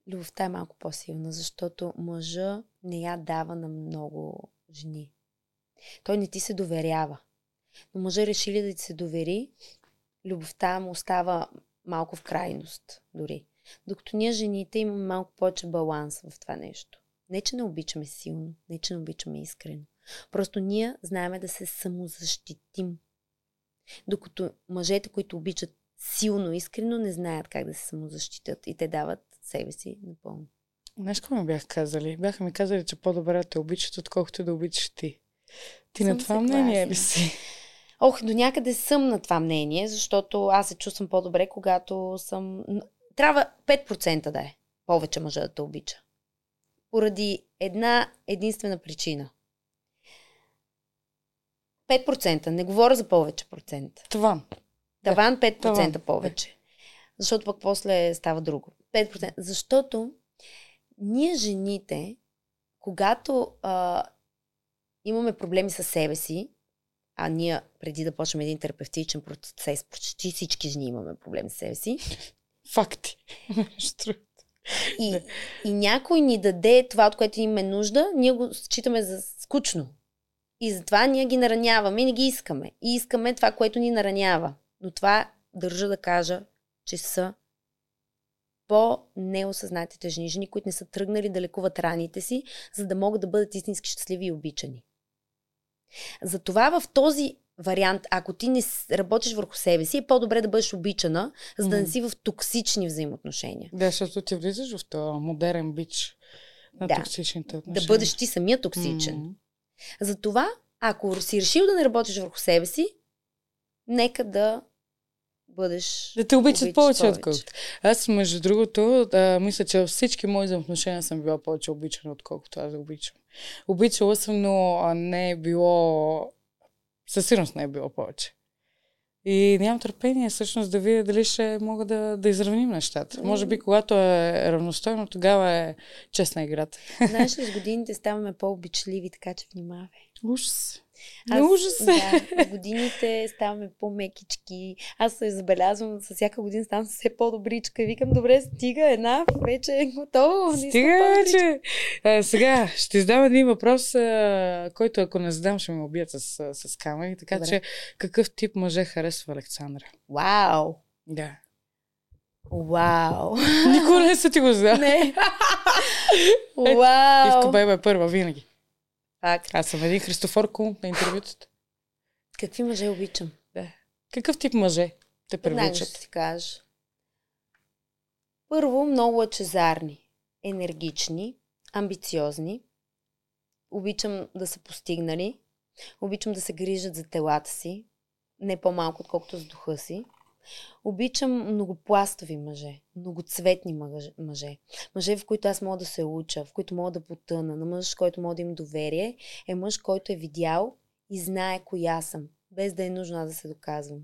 любовта е малко по-силна, защото мъжа не я дава на много жени. Той не ти се доверява. Но мъжа реши ли да ти се довери, любовта му остава малко в крайност дори. Докато ние жените имаме малко повече баланс в това нещо. Не, че не обичаме силно, не, че не обичаме искрено. Просто ние знаеме да се самозащитим. Докато мъжете, които обичат силно, искрено, не знаят как да се самозащитят и те дават себе си напълно. Знаеш какво ми бях казали? Бяха ми казали, че по-добре да те обичат, отколкото да обичаш ти. Ти съм на това мнение ли си? Ох, до някъде съм на това мнение, защото аз се чувствам по-добре, когато съм... Трябва 5% да е повече мъжа да те обича. Поради една единствена причина. 5%. Не говоря за повече процент. Това. Таван 5% Таван. повече. Защото пък после става друго. 5%. Защото ние жените, когато а, имаме проблеми с себе си, а ние преди да почнем един терапевтичен процес, почти всички жени имаме проблеми с себе си. Факти. и, и някой ни даде това, от което имаме нужда, ние го считаме за скучно. И затова ние ги нараняваме и не ги искаме. И искаме това, което ни наранява. Но това държа да кажа, че са по-неосъзнатите жени, жени, които не са тръгнали да лекуват раните си, за да могат да бъдат истински щастливи и обичани. Затова в този вариант, ако ти не работиш върху себе си, е по-добре да бъдеш обичана, за да не си в токсични взаимоотношения. Да, защото ти влизаш в този модерен бич на да, токсичните отношения. Да бъдеш ти самия токсичен. Mm-hmm. Затова, ако си решил да не работиш върху себе си, нека да бъдеш. Да те обичат повече, отколкото. Аз, между другото, да, мисля, че във всички мои взаимоотношения съм била повече обичана, отколкото аз да обичам. Обичала съм, но не е било. Със сигурност не е било повече. И нямам търпение всъщност да видя дали ще мога да, да изравним нещата. Mm. Може би, когато е равностойно, тогава е честна играта. Знаеш ли, с годините ставаме по-обичливи, така че внимавай. Ужас. Аз, не ужас е. Да, годините ставаме по-мекички. Аз се забелязвам, с всяка година ставам все по-добричка. Викам, добре, стига една, вече е готово. Стига вече. А, сега, ще издам един въпрос, а, който ако не задам, ще ме убият с, с камери. Така добре. че, какъв тип мъже харесва Александра? Вау! Да. Вау! Никога не са ти го задал. Не. Вау! Ивка Беба е първа, винаги. Факт. Аз съм един Христофор Колумб на интервютата. Какви мъже обичам? Да. Какъв тип мъже те привличат? ще ти кажа. Първо, много лъчезарни, енергични, амбициозни. Обичам да са постигнали. Обичам да се грижат за телата си. Не по-малко, отколкото с духа си. Обичам многопластови мъже, многоцветни мъже. Мъже, в които аз мога да се уча, в които мога да потъна. На мъж, който мога да им доверие, е мъж, който е видял и знае коя съм, без да е нужно да се доказвам.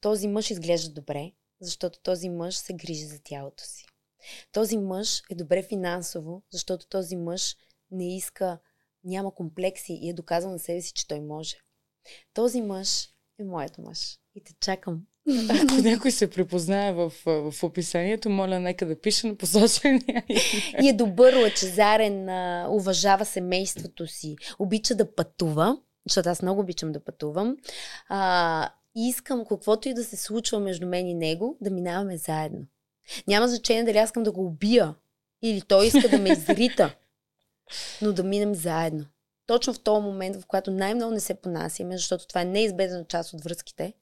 Този мъж изглежда добре, защото този мъж се грижи за тялото си. Този мъж е добре финансово, защото този мъж не иска, няма комплекси и е доказал на себе си, че той може. Този мъж е моят мъж. И те чакам. Ако някой се припознае в, в описанието, моля нека да пише на посочения. И е добър, лъчезарен, уважава семейството си, обича да пътува, защото аз много обичам да пътувам. А, искам каквото и да се случва между мен и него, да минаваме заедно. Няма значение дали аз искам да го убия или той иска да ме изрита, но да минем заедно. Точно в този момент, в който най-много не се понасяме, защото това е неизбежна част от връзките,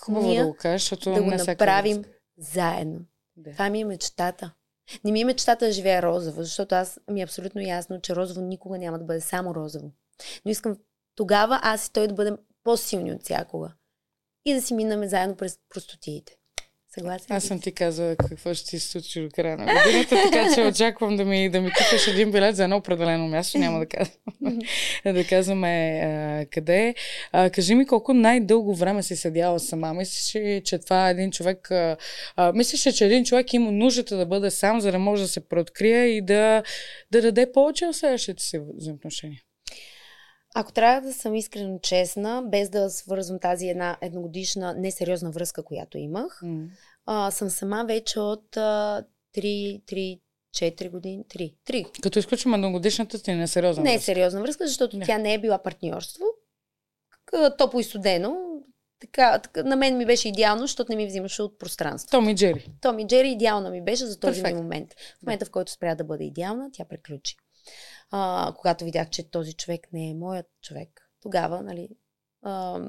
Хубаво ние да го кажеш, защото да го направим връзка. заедно. Да. Това ми е мечтата. Не ми е мечтата да живея розово, защото аз ми е абсолютно ясно, че розово никога няма да бъде само розово. Но искам тогава аз и той да бъдем по-силни от всякога. И да си минаме заедно през простотиите. Съгласен Аз съм ти казала какво ще ти се случи до края на годината, така че очаквам да ми, да ми купиш един билет за едно определено място. Няма да казвам. да казваме а, къде. А, кажи ми колко най-дълго време си седяла сама. Мислиш, че това е един човек... А, а, мислиш, че един човек има нуждата да бъде сам, за да може да се преоткрие и да, да даде повече от следващите си взаимоотношения? Ако трябва да съм искрено честна, без да свързвам тази една едногодишна несериозна връзка, която имах, mm. а, съм сама вече от а, 3, 3, 4 години, 3. 3. Като изключим едногодишната си несериозна връзка. Не е сериозна връзка, защото не. тя не е била партньорство. Топло и студено. Така, така, на мен ми беше идеално, защото не ми взимаше от пространство. Томи Джери. Томи Джери идеална ми беше за този ми момент. В момента, в който спря да бъде идеална, тя приключи а, когато видях, че този човек не е моят човек. Тогава, нали, а,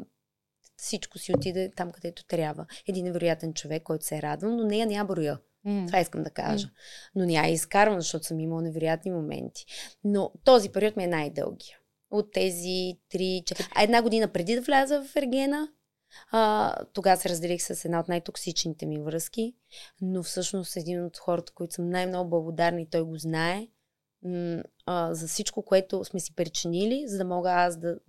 всичко си отиде там, където трябва. Един невероятен човек, който се е радвал, но нея няма броя. Mm. Това искам да кажа. Mm. Но няма изкарвам, защото съм имала невероятни моменти. Но този период ми е най-дългия. От тези 3-4... А една година преди да вляза в Ергена, а, тогава се разделих с една от най-токсичните ми връзки, но всъщност един от хората, които съм най-много благодарна и той го знае, а, за всичко, което сме си причинили, за да мога аз да,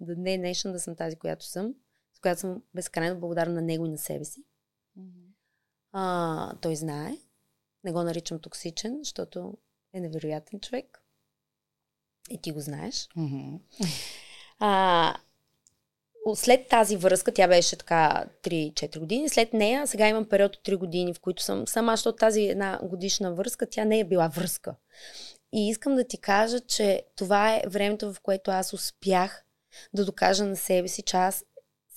да не днешна да съм тази, която съм, с която съм безкрайно благодарна на него и на себе си. Mm-hmm. А, той знае. Не го наричам токсичен, защото е невероятен човек. И ти го знаеш. Mm-hmm. А, след тази връзка, тя беше така 3-4 години, след нея сега имам период от 3 години, в които съм сама, защото тази една годишна връзка, тя не е била връзка. И искам да ти кажа, че това е времето, в което аз успях да докажа на себе си, че аз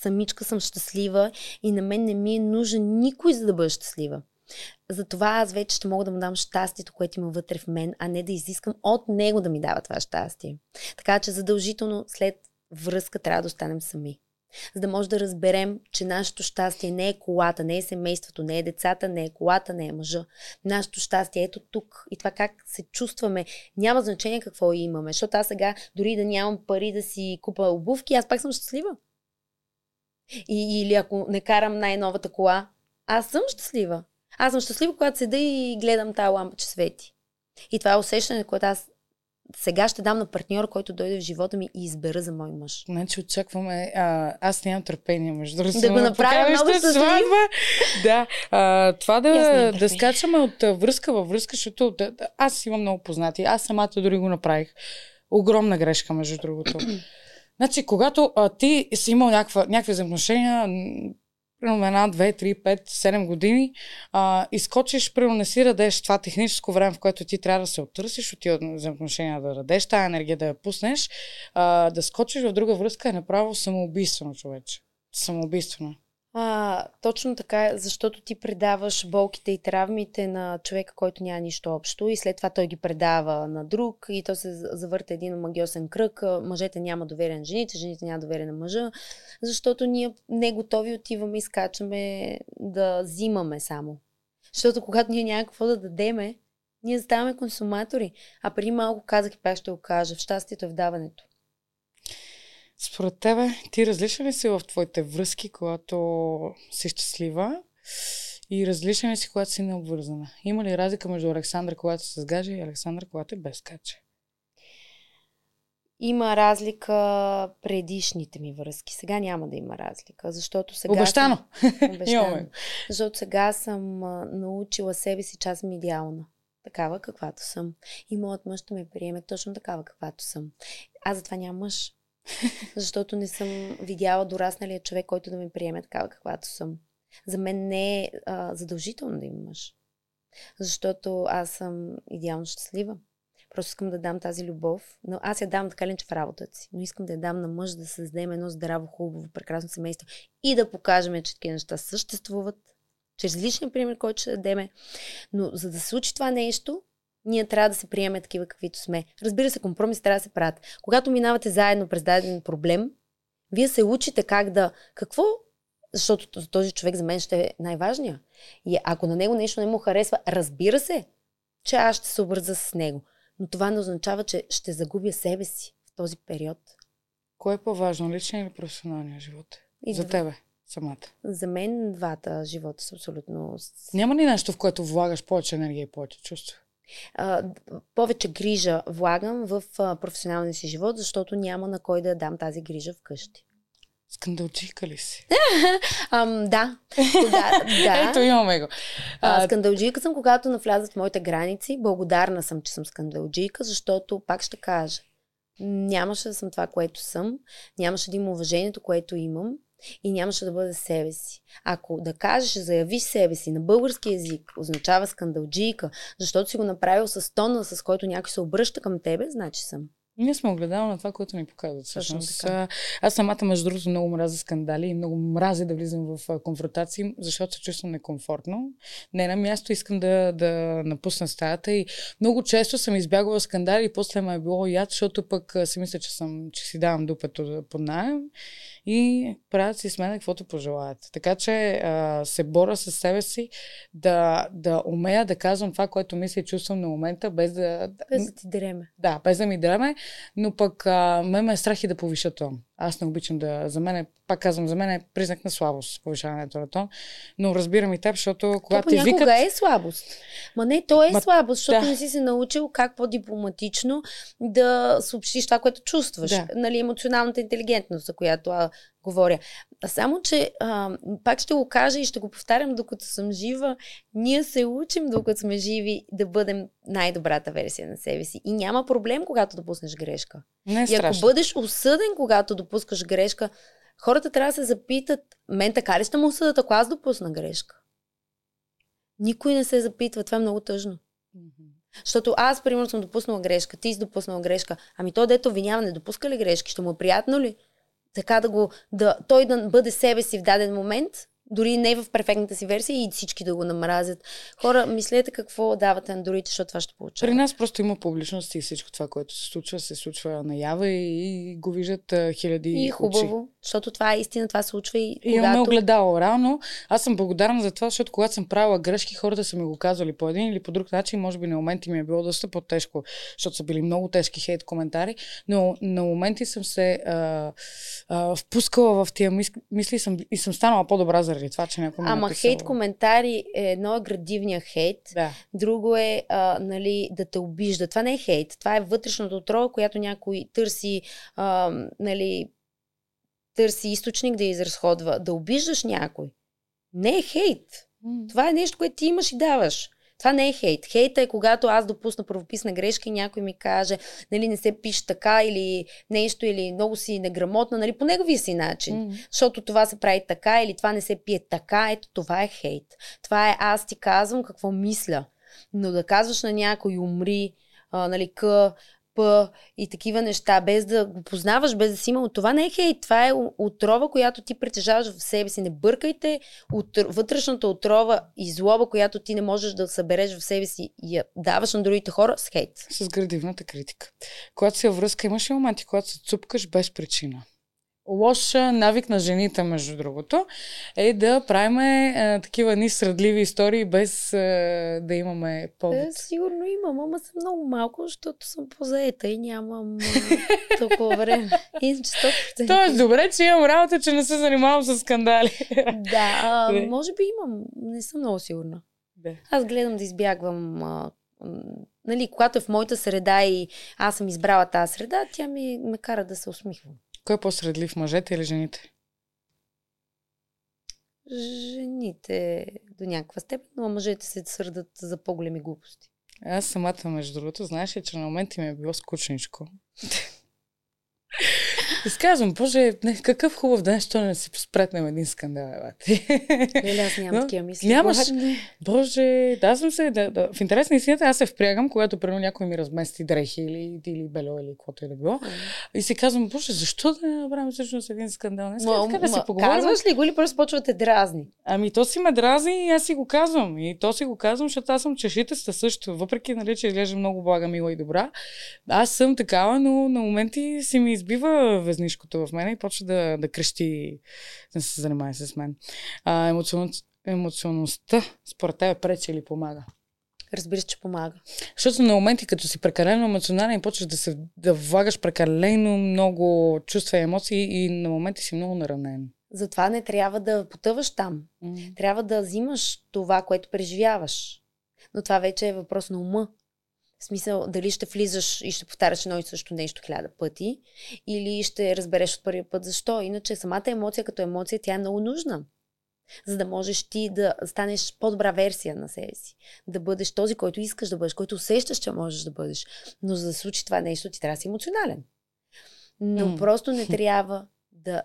самичка съм щастлива и на мен не ми е нужен никой, за да бъда щастлива. Затова аз вече ще мога да му дам щастието, което има вътре в мен, а не да изискам от него да ми дава това щастие. Така че задължително след връзка трябва да останем сами за да може да разберем, че нашето щастие не е колата, не е семейството, не е децата, не е колата, не е мъжа. Нашето щастие е ето тук. И това как се чувстваме, няма значение какво имаме. Защото аз сега, дори да нямам пари да си купа обувки, аз пак съм щастлива. И, или ако не карам най-новата кола, аз съм щастлива. Аз съм щастлива, когато седа и гледам тази лампа, че свети. И това е усещане, което аз сега ще дам на партньор, който дойде в живота ми и избера за мой мъж. Значи очакваме. А, аз нямам търпение, между другото. Да го направя много сватба. Да. А, това да, да скачаме от връзка във връзка, защото да, да, аз имам много познати. Аз самата дори го направих. Огромна грешка, между другото. Значи, когато а, ти си имал някаква, някакви взаимоотношения, примерно една, две, три, пет, седем години, а, изкочиш, примерно не си дадеш това техническо време, в което ти трябва да се оттърсиш от тия взаимоотношения, да дадеш тази енергия, да я пуснеш, а, да скочиш в друга връзка е направо самоубийствено, човече. Самоубийствено. А, точно така, е, защото ти предаваш болките и травмите на човека, който няма нищо общо и след това той ги предава на друг и то се завърта един магиосен кръг. Мъжете няма доверие на жените, жените няма доверие на мъжа, защото ние не готови отиваме и скачаме да взимаме само. Защото когато ние няма какво да дадеме, ние ставаме консуматори. А преди малко казах и пак ще го кажа, в щастието е в даването. Според тебе, ти различен ли си в твоите връзки, когато си щастлива? И различен ли си, когато си необвързана? Има ли разлика между Александър, когато се сгажа и Александър, когато е без каче? Има разлика предишните ми връзки. Сега няма да има разлика, защото сега... Обещано! Съм... Обещано. защото сега съм научила себе си, че аз съм идеална. Такава каквато съм. И моят мъж ще ме приеме точно такава каквато съм. Аз затова нямам мъж. Защото не съм видяла дорасналия човек, който да ме приеме такава каквато съм. За мен не е а, задължително да има мъж. Защото аз съм идеално щастлива. Просто искам да дам тази любов. Но аз я дам така че в работата си. Но искам да я дам на мъж да създадем едно здраво, хубаво, прекрасно семейство и да покажем, че такива неща съществуват. Чрез личния пример, който ще дадеме. Но за да се случи това нещо, ние трябва да се приемем такива, каквито сме. Разбира се, компромис трябва да се правят. Когато минавате заедно през даден проблем, вие се учите как да... Какво? Защото този човек за мен ще е най-важния. И ако на него нещо не му харесва, разбира се, че аз ще се обърза с него. Но това не означава, че ще загубя себе си в този период. Кое е по-важно, личния или професионалния живот? И за тебе самата? За мен двата живота са абсолютно... Няма ли нещо, в което влагаш повече енергия и повече чувства? А, повече грижа влагам в а, професионалния си живот, защото няма на кой да дам тази грижа вкъщи. Скандалджика ли си? Ам, да. Кога, да. Ето имаме го. А, скандалджика съм, когато навлязат в моите граници. Благодарна съм, че съм скандалджика, защото, пак ще кажа, нямаше да съм това, което съм, нямаше да има уважението, което имам и нямаше да бъде себе си. Ако да кажеш, заяви себе си на български язик, означава скандалджийка, защото си го направил с тона, с който някой се обръща към тебе, значи съм. Ние сме огледали на това, което ни показват. Всъщност. Аз самата, между другото, много мразя скандали и много мразя да влизам в конфронтации, защото се чувствам некомфортно. Не на място искам да, да напусна стаята и много често съм избягвала скандали и после ме е било яд, защото пък си мисля, че, съм, че си давам дупето под найем и правят си с мен каквото пожелаят. Така че а, се боря с себе си да, да умея да казвам това, което мисля и чувствам на момента, без да... Без да ти дреме. Да, без да ми дреме, но пък а, ме ме е страх и да повиша тон. Аз не обичам да... За мен, е, пак казвам, за мен е признак на слабост, повишаването на тон. Но разбирам и теб, защото когато ти викат... е слабост. Ма не, то е Ма... слабост, защото да. не си се научил как по-дипломатично да съобщиш това, което чувстваш. Да. Нали, емоционалната интелигентност, за която а, говоря. Само, че а, пак ще го кажа и ще го повтарям, докато съм жива. Ние се учим, докато сме живи, да бъдем най-добрата версия на себе си. И няма проблем, когато допуснеш грешка. Не е и ако бъдеш осъден, когато допускаш грешка, хората трябва да се запитат, мен така ли ще му осъдат, ако аз допусна грешка? Никой не се запитва. Това е много тъжно. Mm-hmm. Защото аз, примерно, съм допуснала грешка, ти си допуснала грешка. Ами то, дето винява, не допуска ли грешки? Ще му е приятно ли? Така да го, да, той да бъде себе си в даден момент, дори не в перфектната си версия и всички да го намразят. Хора, мислете какво давате андроидите, защото това ще получава. При нас просто има публичност и всичко това, което се случва, се случва наява и, и го виждат а, хиляди И хубаво, очи. Защото това е истина, това се случва и когато... Имаме огледало. Реално, аз съм благодарна за това, защото когато съм правила грешки, хората са ми го казвали по един или по друг начин. Може би на моменти ми е било доста по-тежко, защото са били много тежки хейт коментари, но на моменти съм се а, а, впускала в тия мисли, мисли съм, и съм станала по-добра за заради това, че някой Ама хейт коментари е едно е градивния хейт, да. друго е а, нали, да те обижда. Това не е хейт, това е вътрешната отрова, която някой търси, а, нали, търси източник да изразходва. Да обиждаш някой. Не е хейт. Mm. Това е нещо, което ти имаш и даваш. Това не е хейт. Хейта е когато аз допусна правописна грешка и някой ми каже, нали, не се пише така или нещо, или много си неграмотна, нали, по неговия си начин. Mm-hmm. Защото това се прави така или това не се пие така. Ето това е хейт. Това е аз ти казвам какво мисля. Но да казваш на някой умри, а, нали, къ, П и такива неща, без да го познаваш, без да си имал. Това не е хейт, това е отрова, която ти притежаваш в себе си. Не бъркайте от вътрешната отрова и злоба, която ти не можеш да събереш в себе си и я даваш на другите хора с хейт. С градивната критика. Когато си във връзка, имаш ли моменти, когато се цупкаш без причина? Лош навик на жените, между другото, е да правим е, такива ни средливи истории, без е, да имаме повод. Е, сигурно имам, ама съм много малко, защото съм позаета и нямам толкова време. Тоест, добре, че имам работа, че не се занимавам с скандали. да, а, може би имам. Не съм много сигурна. Да. Аз гледам да избягвам а, нали, когато е в моята среда и аз съм избрала тази среда, тя ми ме кара да се усмихвам. Кой е по-средлив, мъжете или жените? Жените до някаква степен, но мъжете се сърдат за по-големи глупости. Аз самата, между другото, знаеш ли, че на моменти ми е било скучничко. И казвам, боже, не, какъв хубав ден, що не си спретнем един скандал. Или аз нямам такива мисли. Нямаш. Боже, да, съм се, да, да. в интерес на истината, аз се впрягам, когато примерно някой ми размести дрехи или, или бело или каквото и да било. И си казвам, боже, защо да не направим всъщност един скандал? Не ма, така да си поговорим. Казваш ли го или просто почвате дразни? Ами то си ме дразни и аз си го казвам. И то си го казвам, защото аз съм чешитеста също. Въпреки, нали, че изглежда много блага, мила и добра. Аз съм такава, но на моменти си ми избива везнишкото в мен и почва да, да крещи, да се занимава с мен. А, емоцион... емоционността, според теб, пречи или помага? Разбира се, че помага. Защото на моменти, като си прекалено емоционален, почваш да, се, да влагаш прекалено много чувства и емоции и на моменти си много наранен. Затова не трябва да потъваш там. Mm. Трябва да взимаш това, което преживяваш. Но това вече е въпрос на ума. В смисъл, дали ще влизаш и ще повтаряш едно и също нещо хиляда пъти, или ще разбереш от първия път защо. Иначе самата емоция като емоция, тя е много нужна. За да можеш ти да станеш по-добра версия на себе си. Да бъдеш този, който искаш да бъдеш, който усещаш, че можеш да бъдеш. Но за да случи това нещо, ти трябва да си емоционален. Но mm. просто не трябва да.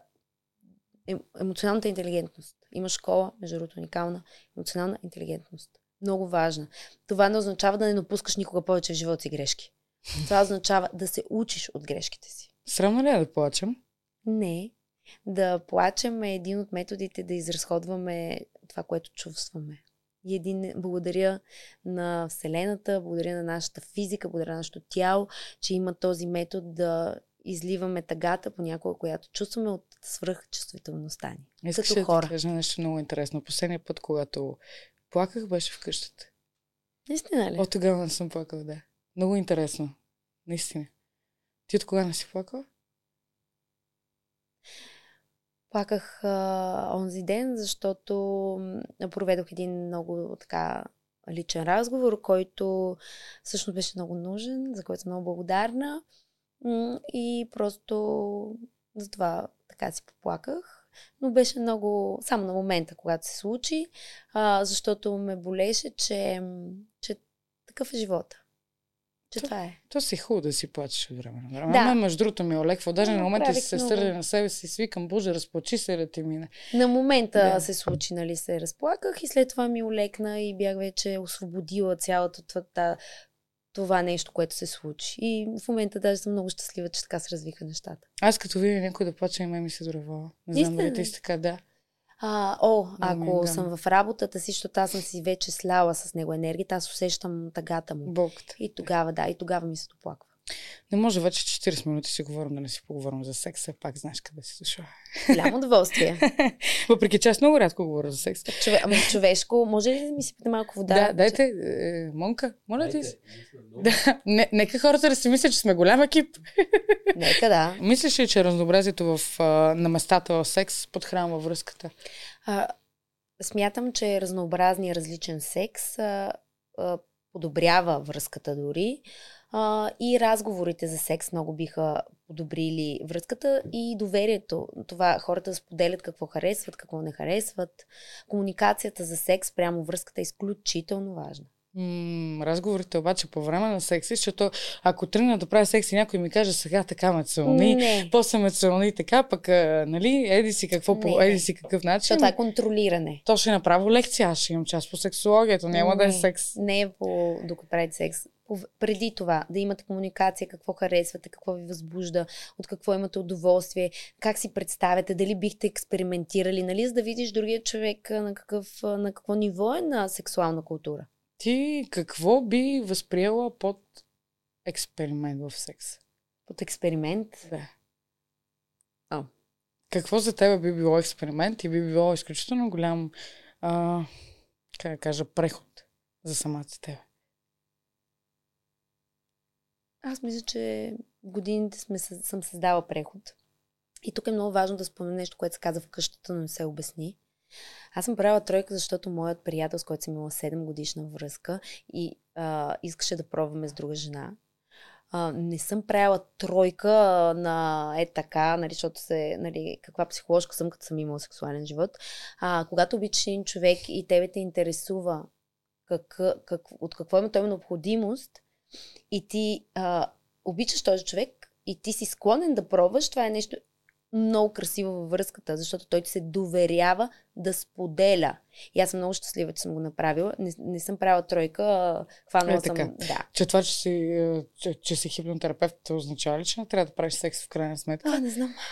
Емоционалната интелигентност. Има школа, между другото, уникална емоционална интелигентност много важна. Това не означава да не допускаш никога повече в живота си грешки. Това означава да се учиш от грешките си. Срамно ли е да плачем? Не. Да плачем е един от методите да изразходваме това, което чувстваме. И един благодаря на Вселената, благодаря на нашата физика, благодаря на нашето тяло, че има този метод да изливаме тъгата понякога, която чувстваме от свръхчувствителността ни. Искаш като хора. да кажа нещо много интересно. Последния път, когато Плаках беше в къщата. Наистина ли? От тогава не съм плакала, да. Много интересно. Наистина. Ти от кога не си плакала? Плаках а, онзи ден, защото проведох един много така личен разговор, който всъщност беше много нужен, за който съм много благодарна. И просто за това така си поплаках но беше много, само на момента, когато се случи, а, защото ме болеше, че, че такъв е живота. Че то, това е. То си хубаво да си плачеш от време на време. Да. между другото ми е олеква. Даже на момента си се стърля на себе си, свикам, боже, разплачи се да ти мине. На момента да. се случи, нали, се разплаках и след това ми олекна и бях вече освободила цялата това, това нещо, което се случи. И в момента даже съм много щастлива, че така се развиха нещата. Аз като видя някой да плаче, ме ми се доревала. Не знам дали ти така, да. А, о, ако да съм в работата си, защото аз съм си вече сляла с него енергията, аз усещам тъгата му. Болката. И тогава, да, и тогава ми се доплаква. Не може вече 40 минути си говорим да не си поговорим за секс, все пак знаеш къде си дошла. Голямо удоволствие. Въпреки че аз много рядко говоря за секс. Чове, ами човешко, може ли да ми сипете малко вода? Да, дайте, е, Монка, моля ти. Да, не, нека хората да си мислят, че сме голям екип. Нека да. Мислиш ли, че разнообразието в, на местата в секс подхранва връзката? А, смятам, че разнообразният различен секс а, а, подобрява връзката дори. А, и разговорите за секс много биха подобрили връзката и доверието. Това хората споделят какво харесват, какво не харесват. Комуникацията за секс прямо връзката е изключително важна. М- разговорите обаче по време на секси, защото ако тръгна да правя секс и някой ми каже сега така ме целуни, после ме целуни така, пък нали, еди си какво не, по еди си какъв начин. Това е контролиране. То ще направо лекция, аз ще имам част по сексологията, няма не, да е секс. Не е по докато правите секс преди това да имате комуникация, какво харесвате, какво ви възбужда, от какво имате удоволствие, как си представяте, дали бихте експериментирали, нали, за да видиш другия човек на, какъв, на какво ниво е на сексуална култура. Ти какво би възприела под експеримент в секс? Под експеримент? Да. О. Какво за теб би било експеримент и би било изключително голям, а, как да кажа, преход за самата тебе? Аз мисля, че годините сме, съм създала преход. И тук е много важно да спомня нещо, което се каза в къщата, но не се обясни. Аз съм правила тройка, защото моят приятел, с който съм имала 7 годишна връзка и а, искаше да пробваме с друга жена. А, не съм правила тройка на е така, нали, защото се, нали, каква психоложка съм, като съм имала сексуален живот. А, когато обичаш един човек и тебе те интересува как, как, от какво има той необходимост, и ти а, обичаш този човек и ти си склонен да пробваш, това е нещо много красиво във връзката, защото той ти се доверява да споделя. И аз съм много щастлива, че съм го направила. Не, не съм правила тройка, хванала Е, съм... Да. Че това, че си, е, че, че си хипнотерапевт, те означава ли, че не трябва да правиш секс в крайна сметка? А, не знам.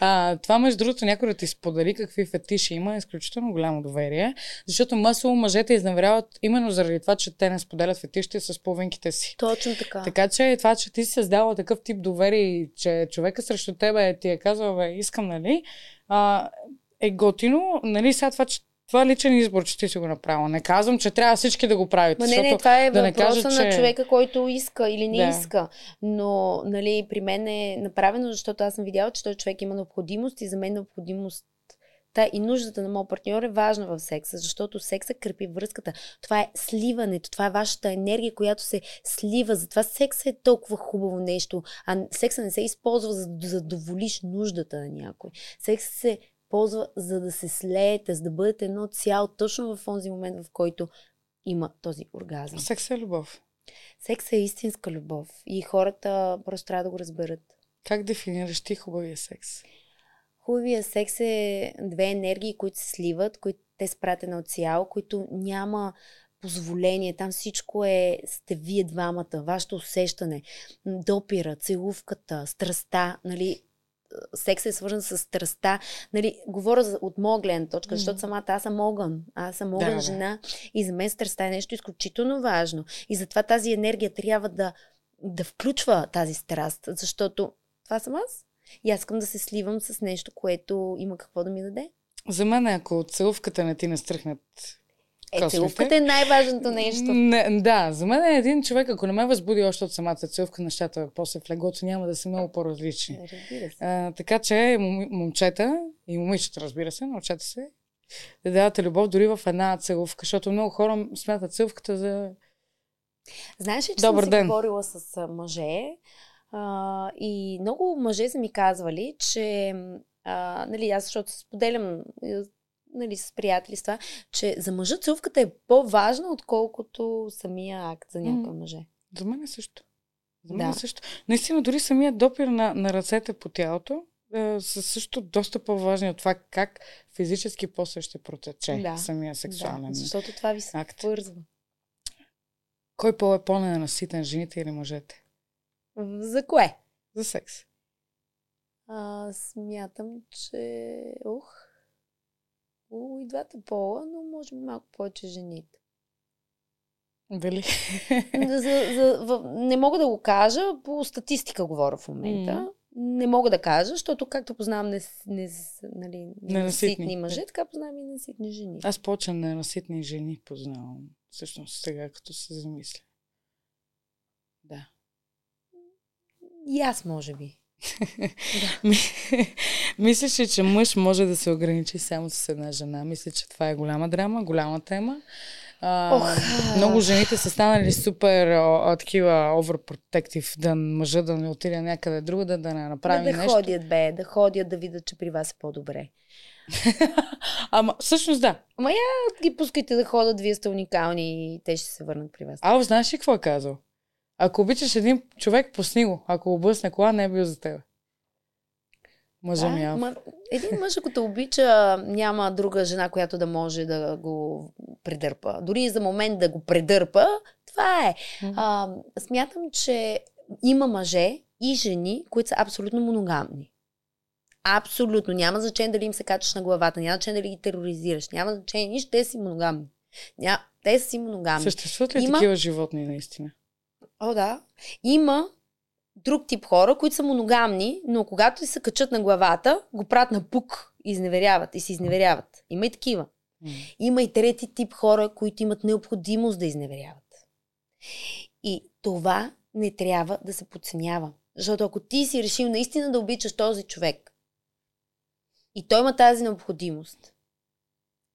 А, това, между другото, някой да ти сподели какви фетиши има, е изключително голямо доверие, защото масово мъжете изневеряват именно заради това, че те не споделят фетишите с половинките си. Точно така. Така че това, че ти си създала такъв тип доверие че човека срещу тебе ти е казал, бе, искам, нали, а, е готино, нали, сега това, че това е личен избор, че ти си го направила. Не казвам, че трябва всички да го правите. Ма не, не, това е да не въпроса кажа, на че- човека, който иска или не Да. иска. Но, нали, при мен е направено, защото аз съм видяла, че този човек има необходимост и за мен необходимост Та и нуждата на моят партньор е важна в секса, защото секса крепи връзката. Това е сливането, това е вашата енергия, която се слива. Затова секса е толкова хубаво нещо, а секса не се използва за да задоволиш нуждата на някой. Секс се ползва за да се слеете, за да бъдете едно цяло, точно в този момент, в който има този оргазъм. Секс е любов. Секс е истинска любов и хората просто трябва да го разберат. Как дефинираш ти хубавия секс? Хубавия секс е две енергии, които се сливат, които те са пратени от цяло, които няма позволение. Там всичко е сте вие двамата, вашето усещане, допира, целувката, страста, нали, секс е свързан с страста. Нали, говоря за, от моя гледна точка, защото самата аз съм огън. Аз съм огън Да, да. жена и за мен страста е нещо изключително важно. И затова тази енергия трябва да, да включва тази страст, защото това съм аз. И аз искам да се сливам с нещо, което има какво да ми даде. За мен, ако от целувката не ти настръхнат Е, целувката е най-важното нещо. Не, да, за мен е един човек, ако не ме възбуди още от самата целувка, нещата после в легото няма да са много по-различни. А, така че мом- момчета и момичета, разбира се, научете се да давате любов дори в една целувка, защото много хора смятат целувката за... Знаеш ли, че Добър съм ден. си говорила с мъже а, и много мъже са ми казвали, че а, нали, аз защото споделям нали, с приятели с това, че за мъжа целувката е по-важна, отколкото самия акт за някои мъже. За мен е също. За мен Да. е също. Наистина, дори самият допир на, на ръцете по тялото е, са също доста по-важни от това как физически после ще протече Да. самия сексуален. Да, защото това ви се акт. свързва. Кой пол е по-ненаситен, жените или мъжете? За кое? За секс. А, смятам, че... Ух, у, и двата пола, но може би малко повече жените. Дали? за, за, в, не мога да го кажа, по статистика говоря в момента. Мгм. Не мога да кажа, защото както познавам не, не, нали, ненаситни мъже, така познавам и ненаситни жени. Аз повече ненаситни жени познавам. Всъщност сега, като се замисля. Да. И аз, може би. Мислиш ли, че мъж може да се ограничи само с една жена? Мисля, че това е голяма драма, голяма тема. А, Ох. много жените са станали супер а, а, такива overprotective, да мъжа да не отиде някъде друго, да, да не направи да, да нещо. ходят, бе, да ходят, да видят, че при вас е по-добре. Ама всъщност да. Ги пускайте да ходят, вие сте уникални и те ще се върнат при вас. Ало, знаеш ли какво е казал? Ако обичаш един човек, пусни го. Ако облъсне кола, не е бил за теб. Мъжа ми е. ма, един мъж, ако те обича, няма друга жена, която да може да го предърпа. Дори и за момент да го предърпа, това е. А, смятам, че има мъже и жени, които са абсолютно моногамни. Абсолютно. Няма значение дали им се качаш на главата, няма значение дали ги тероризираш, няма значение нищо, те си моногамни. Ня... Те са си моногамни. Съществуват ли Има- такива животни наистина? О, да. Има друг тип хора, които са моногамни, но когато се качат на главата, го правят на пук изневеряват и се изневеряват. Има и такива. Има и трети тип хора, които имат необходимост да изневеряват. И това не трябва да се подценява. Защото ако ти си решил наистина да обичаш този човек и той има тази необходимост,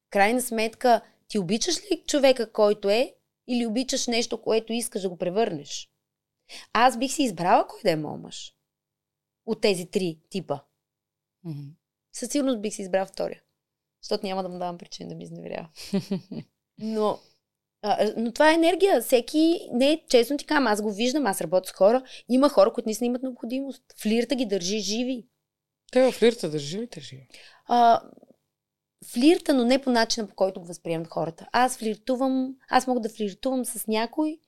крайна сметка, ти обичаш ли човека, който е, или обичаш нещо, което искаш да го превърнеш? Аз бих си избрала кой да е моят мъж. От тези три типа. Мгм. Със сигурност бих си избрал втория. Защото няма да му давам причина да ми изневерява. Но, а, но това е енергия. Всеки, не, честно ти казвам, аз го виждам, аз работя с хора. Има хора, които наистина имат необходимост. Флирта ги държи живи. Те във флирта държи ли държи? А, флирта, но не по начина, по който го възприемат хората. Аз флиртувам, аз мога да флиртувам с някой,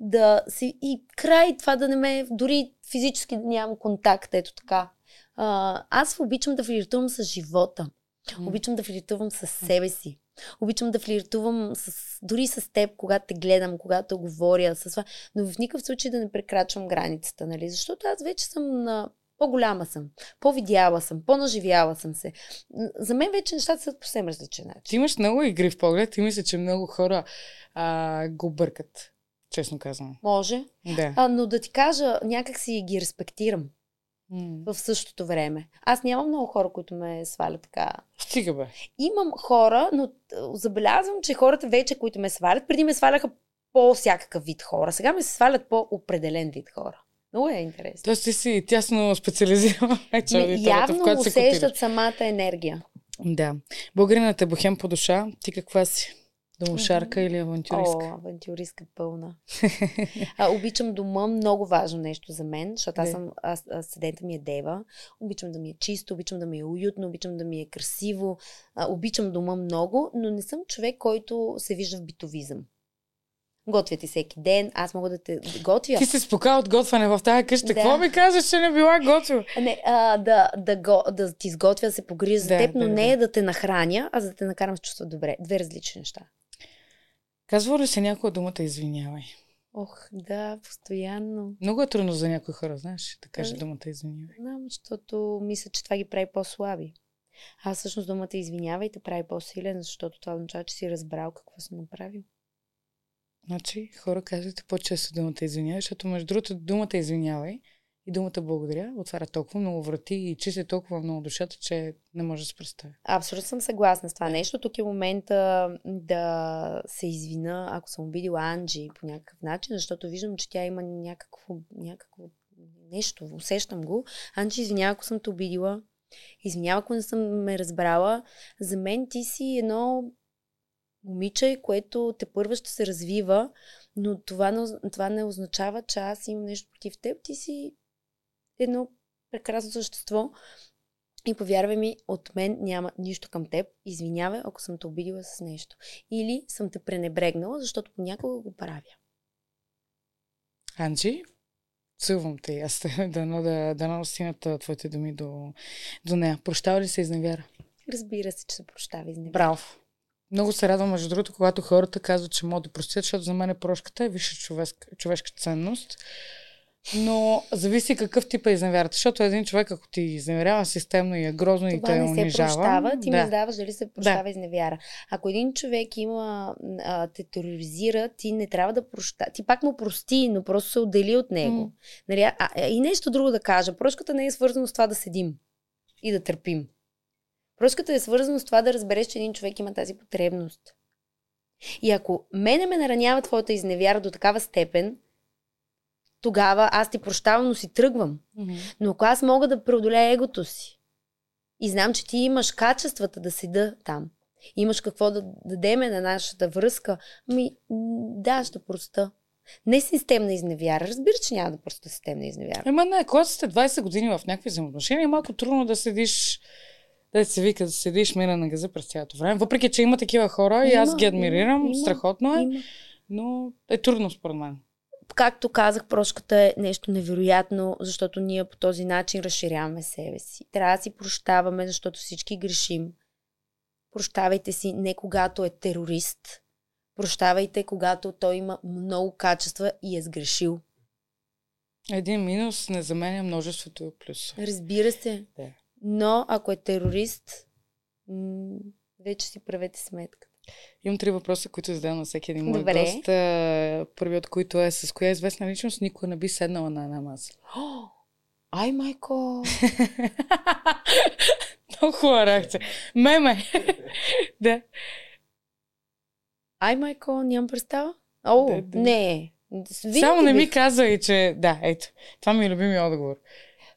да си и край това да не ме, дори физически да нямам контакт, ето така. А, аз обичам да флиртувам с живота. Обичам да флиртувам с себе си. Обичам да флиртувам с, дори с теб, когато те гледам, когато говоря, с това, но в никакъв случай да не прекрачвам границата, нали? Защото аз вече съм на по-голяма съм, по-видяла съм, по-наживяла съм се. За мен вече нещата са по съвсем различен начин. Ти имаш много игри в поглед и мисля, че много хора а, го бъркат, честно казвам. Може. Да. А, но да ти кажа, някак си ги респектирам в същото време. Аз нямам много хора, които ме свалят така. Стига бе. Имам хора, но забелязвам, че хората вече, които ме свалят, преди ме сваляха по-всякакъв вид хора. Сега ме се свалят по-определен вид хора. Много е интересно. Тоест ти си тясно специализирана. Явно в усещат самата енергия. Да. Българината е бухем по душа. Ти каква си? Домошарка mm-hmm. или авантюристка? О, авантюристка пълна. а, обичам дома, много важно нещо за мен, защото аз съм, аз, аз, седента ми е дева. Обичам да ми е чисто, обичам да ми е уютно, обичам да ми е красиво. А, обичам дома много, но не съм човек, който се вижда в битовизъм. Готвя ти всеки ден, аз мога да те готвя. Ти се спока от готвяне в тази къща. Да. Какво ми казваш, че не била готвила? Не, а, да, да, го, да ти изготвя, да се погрижа за да, теб, но да, не е да. те нахраня, а за да те накарам с чувства добре. Две различни неща. Казва ли се някоя думата извинявай? Ох, да, постоянно. Много е трудно за някои хора, знаеш, да каже думата извинявай. Знам, защото мисля, че това ги прави по-слаби. А всъщност думата извинявай те прави по-силен, защото това означава, че си разбрал какво си направил. Значи, хора казвате по-често думата извинявай, защото между другото думата извинявай и думата благодаря отваря толкова много врати и чисти толкова много душата, че не може да се представи. Абсолютно съм съгласна с това нещо. Тук е момента да се извина, ако съм обидила Анджи по някакъв начин, защото виждам, че тя има някакво, някакво нещо, усещам го. Анджи, извинява, ако съм те обидила. Извинява, ако не съм ме разбрала. За мен ти си едно момиче, което те първа ще се развива, но това не, това не означава, че аз имам нещо против теб. Ти си едно прекрасно същество. И повярвай ми, от мен няма нищо към теб. Извинявай, ако съм те обидила с нещо. Или съм те пренебрегнала, защото понякога го правя. Анджи, целвам те. Аз дано да, да, стигнат твоите думи до, до нея. Прощава ли се изневяра? Разбира се, че се прощава изневяра. Браво. Много се радвам, между другото, когато хората казват, че могат да простят, защото за мен е прошката е висша човешка, човешка ценност. Но зависи какъв тип е изневерата. Защото един човек, ако ти изневерява системно и е грозно Това и те не унижава... се прощава, ти да. ми задаваш дали се прощава да. изневяра. Ако един човек има, а, те тероризира, ти не трябва да проща. Ти пак му прости, но просто се отдели от него. Mm. Нали? А, и нещо друго да кажа. Прошката не е свързано с това да седим и да търпим. Прошката е свързано с това да разбереш, че един човек има тази потребност. И ако мене ме наранява твоята изневяра до такава степен, тогава аз ти прощавам, но си тръгвам. Mm-hmm. Но ако аз мога да преодолея егото си и знам, че ти имаш качествата да седа там, имаш какво да дадеме на нашата връзка, ми да, ще проста. Не системна изневяра. Разбира, че няма да просто системна изневяра. Ема не, когато сте 20 години в някакви взаимоотношения, е малко трудно да седиш да се вика, да седиш мира на газа през цялото време. Въпреки, че има такива хора има, и аз ги адмирирам, има, страхотно е, има. но е трудно според мен както казах, прошката е нещо невероятно, защото ние по този начин разширяваме себе си. Трябва да си прощаваме, защото всички грешим. Прощавайте си не когато е терорист. Прощавайте, когато той има много качества и е сгрешил. Един минус не заменя множеството плюс. Разбира се. Да. Но ако е терорист, вече си правете сметка. Имам три въпроса, които задавам на всеки един мой гост. Първият от които е с коя известна личност никога не би седнала на една маса. Ай, майко! Много хубава реакция. Меме! да. Ай, майко, нямам представа. О, да, да. не. Винаги Само не ми казва и че... Да, ето. Това ми е любимия отговор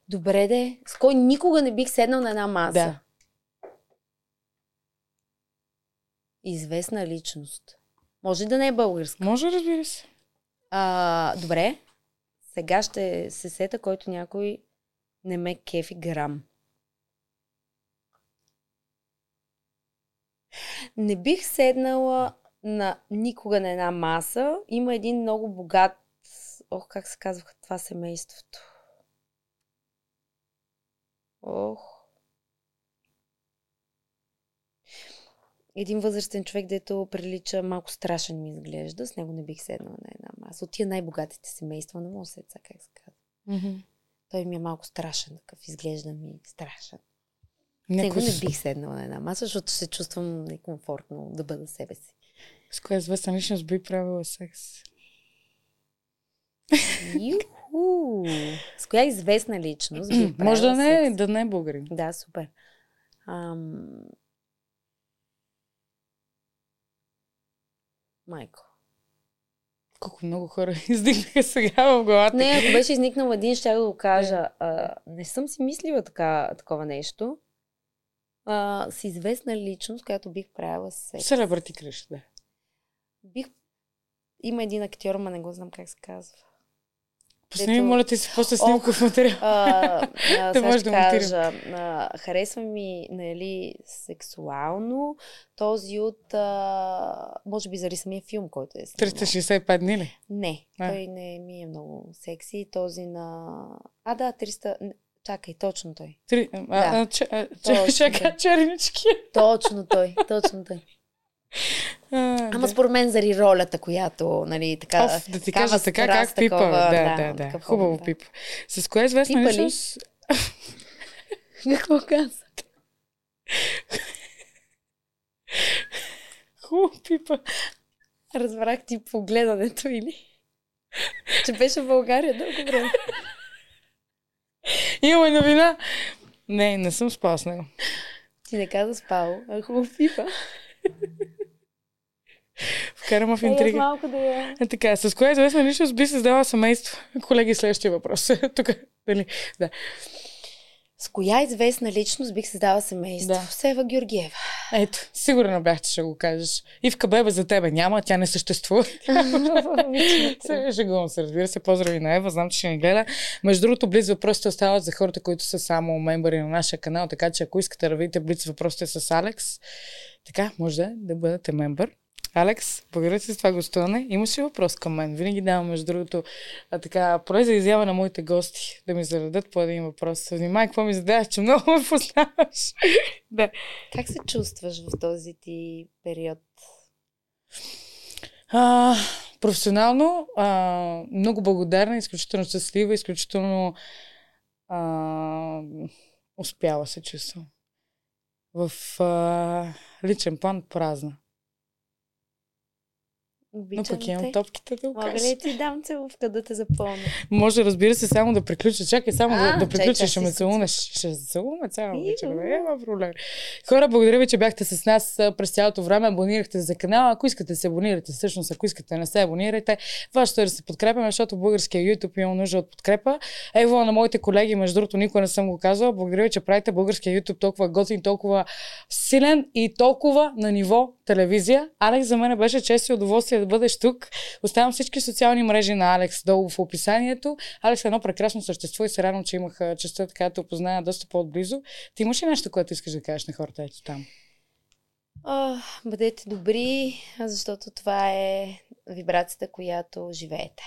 добре де, с кой никога не бих седнал на една маса. Да. Известна личност. Може да не е българска. Може, разбира се. А, добре. Сега ще се сета, който някой не ме кефи грам. Не бих седнала на никога на една маса. Има един много богат... Ох, как се казваха това семейството? Ох. Един възрастен човек, дето прилича малко страшен ми изглежда, с него не бих седнала на една маса. От тия най-богатите семейства, да се как се казва. Mm-hmm. Той ми е малко страшен, такъв изглежда ми страшен. Него не бих седнала на една маса, защото се чувствам некомфортно да бъда себе си. С коя известна личност би правила секс? С коя известна личност би Може да не, секс? да не е българин. Да, супер. Ам... Майко. Колко много хора издигнаха сега в главата. Не, ако беше изникнал един, ще да го кажа. А, не съм си мислила така, такова нещо. А, с известна личност, която бих правила секс. Селебрати кръш, да. Бих... Има един актьор, ма не го знам как се казва. Пусни ми, Дето- моля ти се, после снимков материал. А, а, Да сега може ще да кажа, а, харесва ми, нали, сексуално този от, а, може би заради самия филм, който е снимал. 365 дни ли? Не, А. той не ми е много секси. Този на... А, да, 300... не, Чакай, точно той. Три... А, Да. а, че, а, Точно, че, чака, чернички. Точно той, точно той. А, Ама да. според мен заради ролята, която, нали, така... Оф, да ти кажа така, страст, как пипа. такова, да, да, да. Хубаво да. пипа. С коя известна Пипа ли? личност... Какво каза? Хубаво пипа. Разбрах ти по гледането или? Че беше в България дълго време. Имаме новина. Не, не съм спал с него. Ти не каза спало, а хубав пипа. Вкарам в Е, интрига. малко да я... Е, така, с коя известна личност би създала семейство? Колеги, следващия въпрос. Тук, дали? Да. С коя известна личност бих създала семейство? Да. Сева Георгиева. Ето, сигурна бях, че ще го кажеш. Ивка Бебе за тебе няма, тя не съществува. Се, Шегувам се, разбира се. Поздрави на Ева, знам, че ще ни гледа. Между другото, Блиц въпросите остават за хората, които са само мембари на нашия канал, така че ако искате да видите Блиц въпросите с Алекс, така, може да, да бъдете мембър. Алекс, благодаря ти за това гостуване. Имаш ли въпрос към мен? Винаги давам, между другото, а, така, поле за изява на моите гости, да ми зададат по един въпрос. Внимай, какво ми задаваш, че много ме познаваш. да. Как се чувстваш в този ти период? А, професионално, а, много благодарна, изключително щастлива, изключително а, успяла се чувствам. В а, личен план празна. Но Обичам пък имам те. топките да го Мога ли ти дам целувка да те запълня? Може, разбира се, само да приключа. Чакай, само А, да, да приключа, ще ме целунеш. Ще се целуваме цяла вечер. Няма проблем. Хора, благодаря ви, че бяхте с нас през цялото време. Абонирахте за канала. Ако искате да се абонирате, всъщност, ако искате не се абонирайте, вашето е да се подкрепяме, защото българския YouTube има нужда от подкрепа. Ево на моите колеги, между другото, никога не съм го казала. Благодаря ви, че правите българския YouTube толкова готин, толкова силен и толкова на ниво телевизия. Алекс, за мен беше чест и удоволствие да бъдеш тук. Оставям всички социални мрежи на Алекс долу в описанието. Алекс е едно прекрасно същество и се радвам, че имах честа така да те опозная доста по-отблизо. Ти имаш ли нещо, което искаш да кажеш на хората ето там? О, бъдете добри, защото това е вибрацията, която живеете.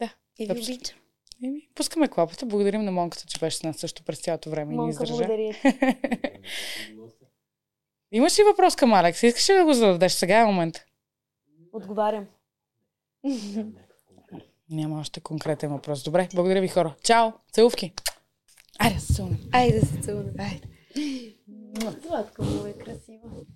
Да, И ви обичам. Еми, пускаме клапата. Благодарим на Монката, че беше с нас също през цялото време и ни Монка, издържа. благодаря. Имаш ли въпрос към Алекс? Искаш ли да го зададеш? Сега е момент. Отговарям. Няма още конкретен въпрос. Добре, благодаря ви хора. Чао! Целувки! Айде, да се целунем. Айде да се целунем. Айде. Сладко, много е красиво.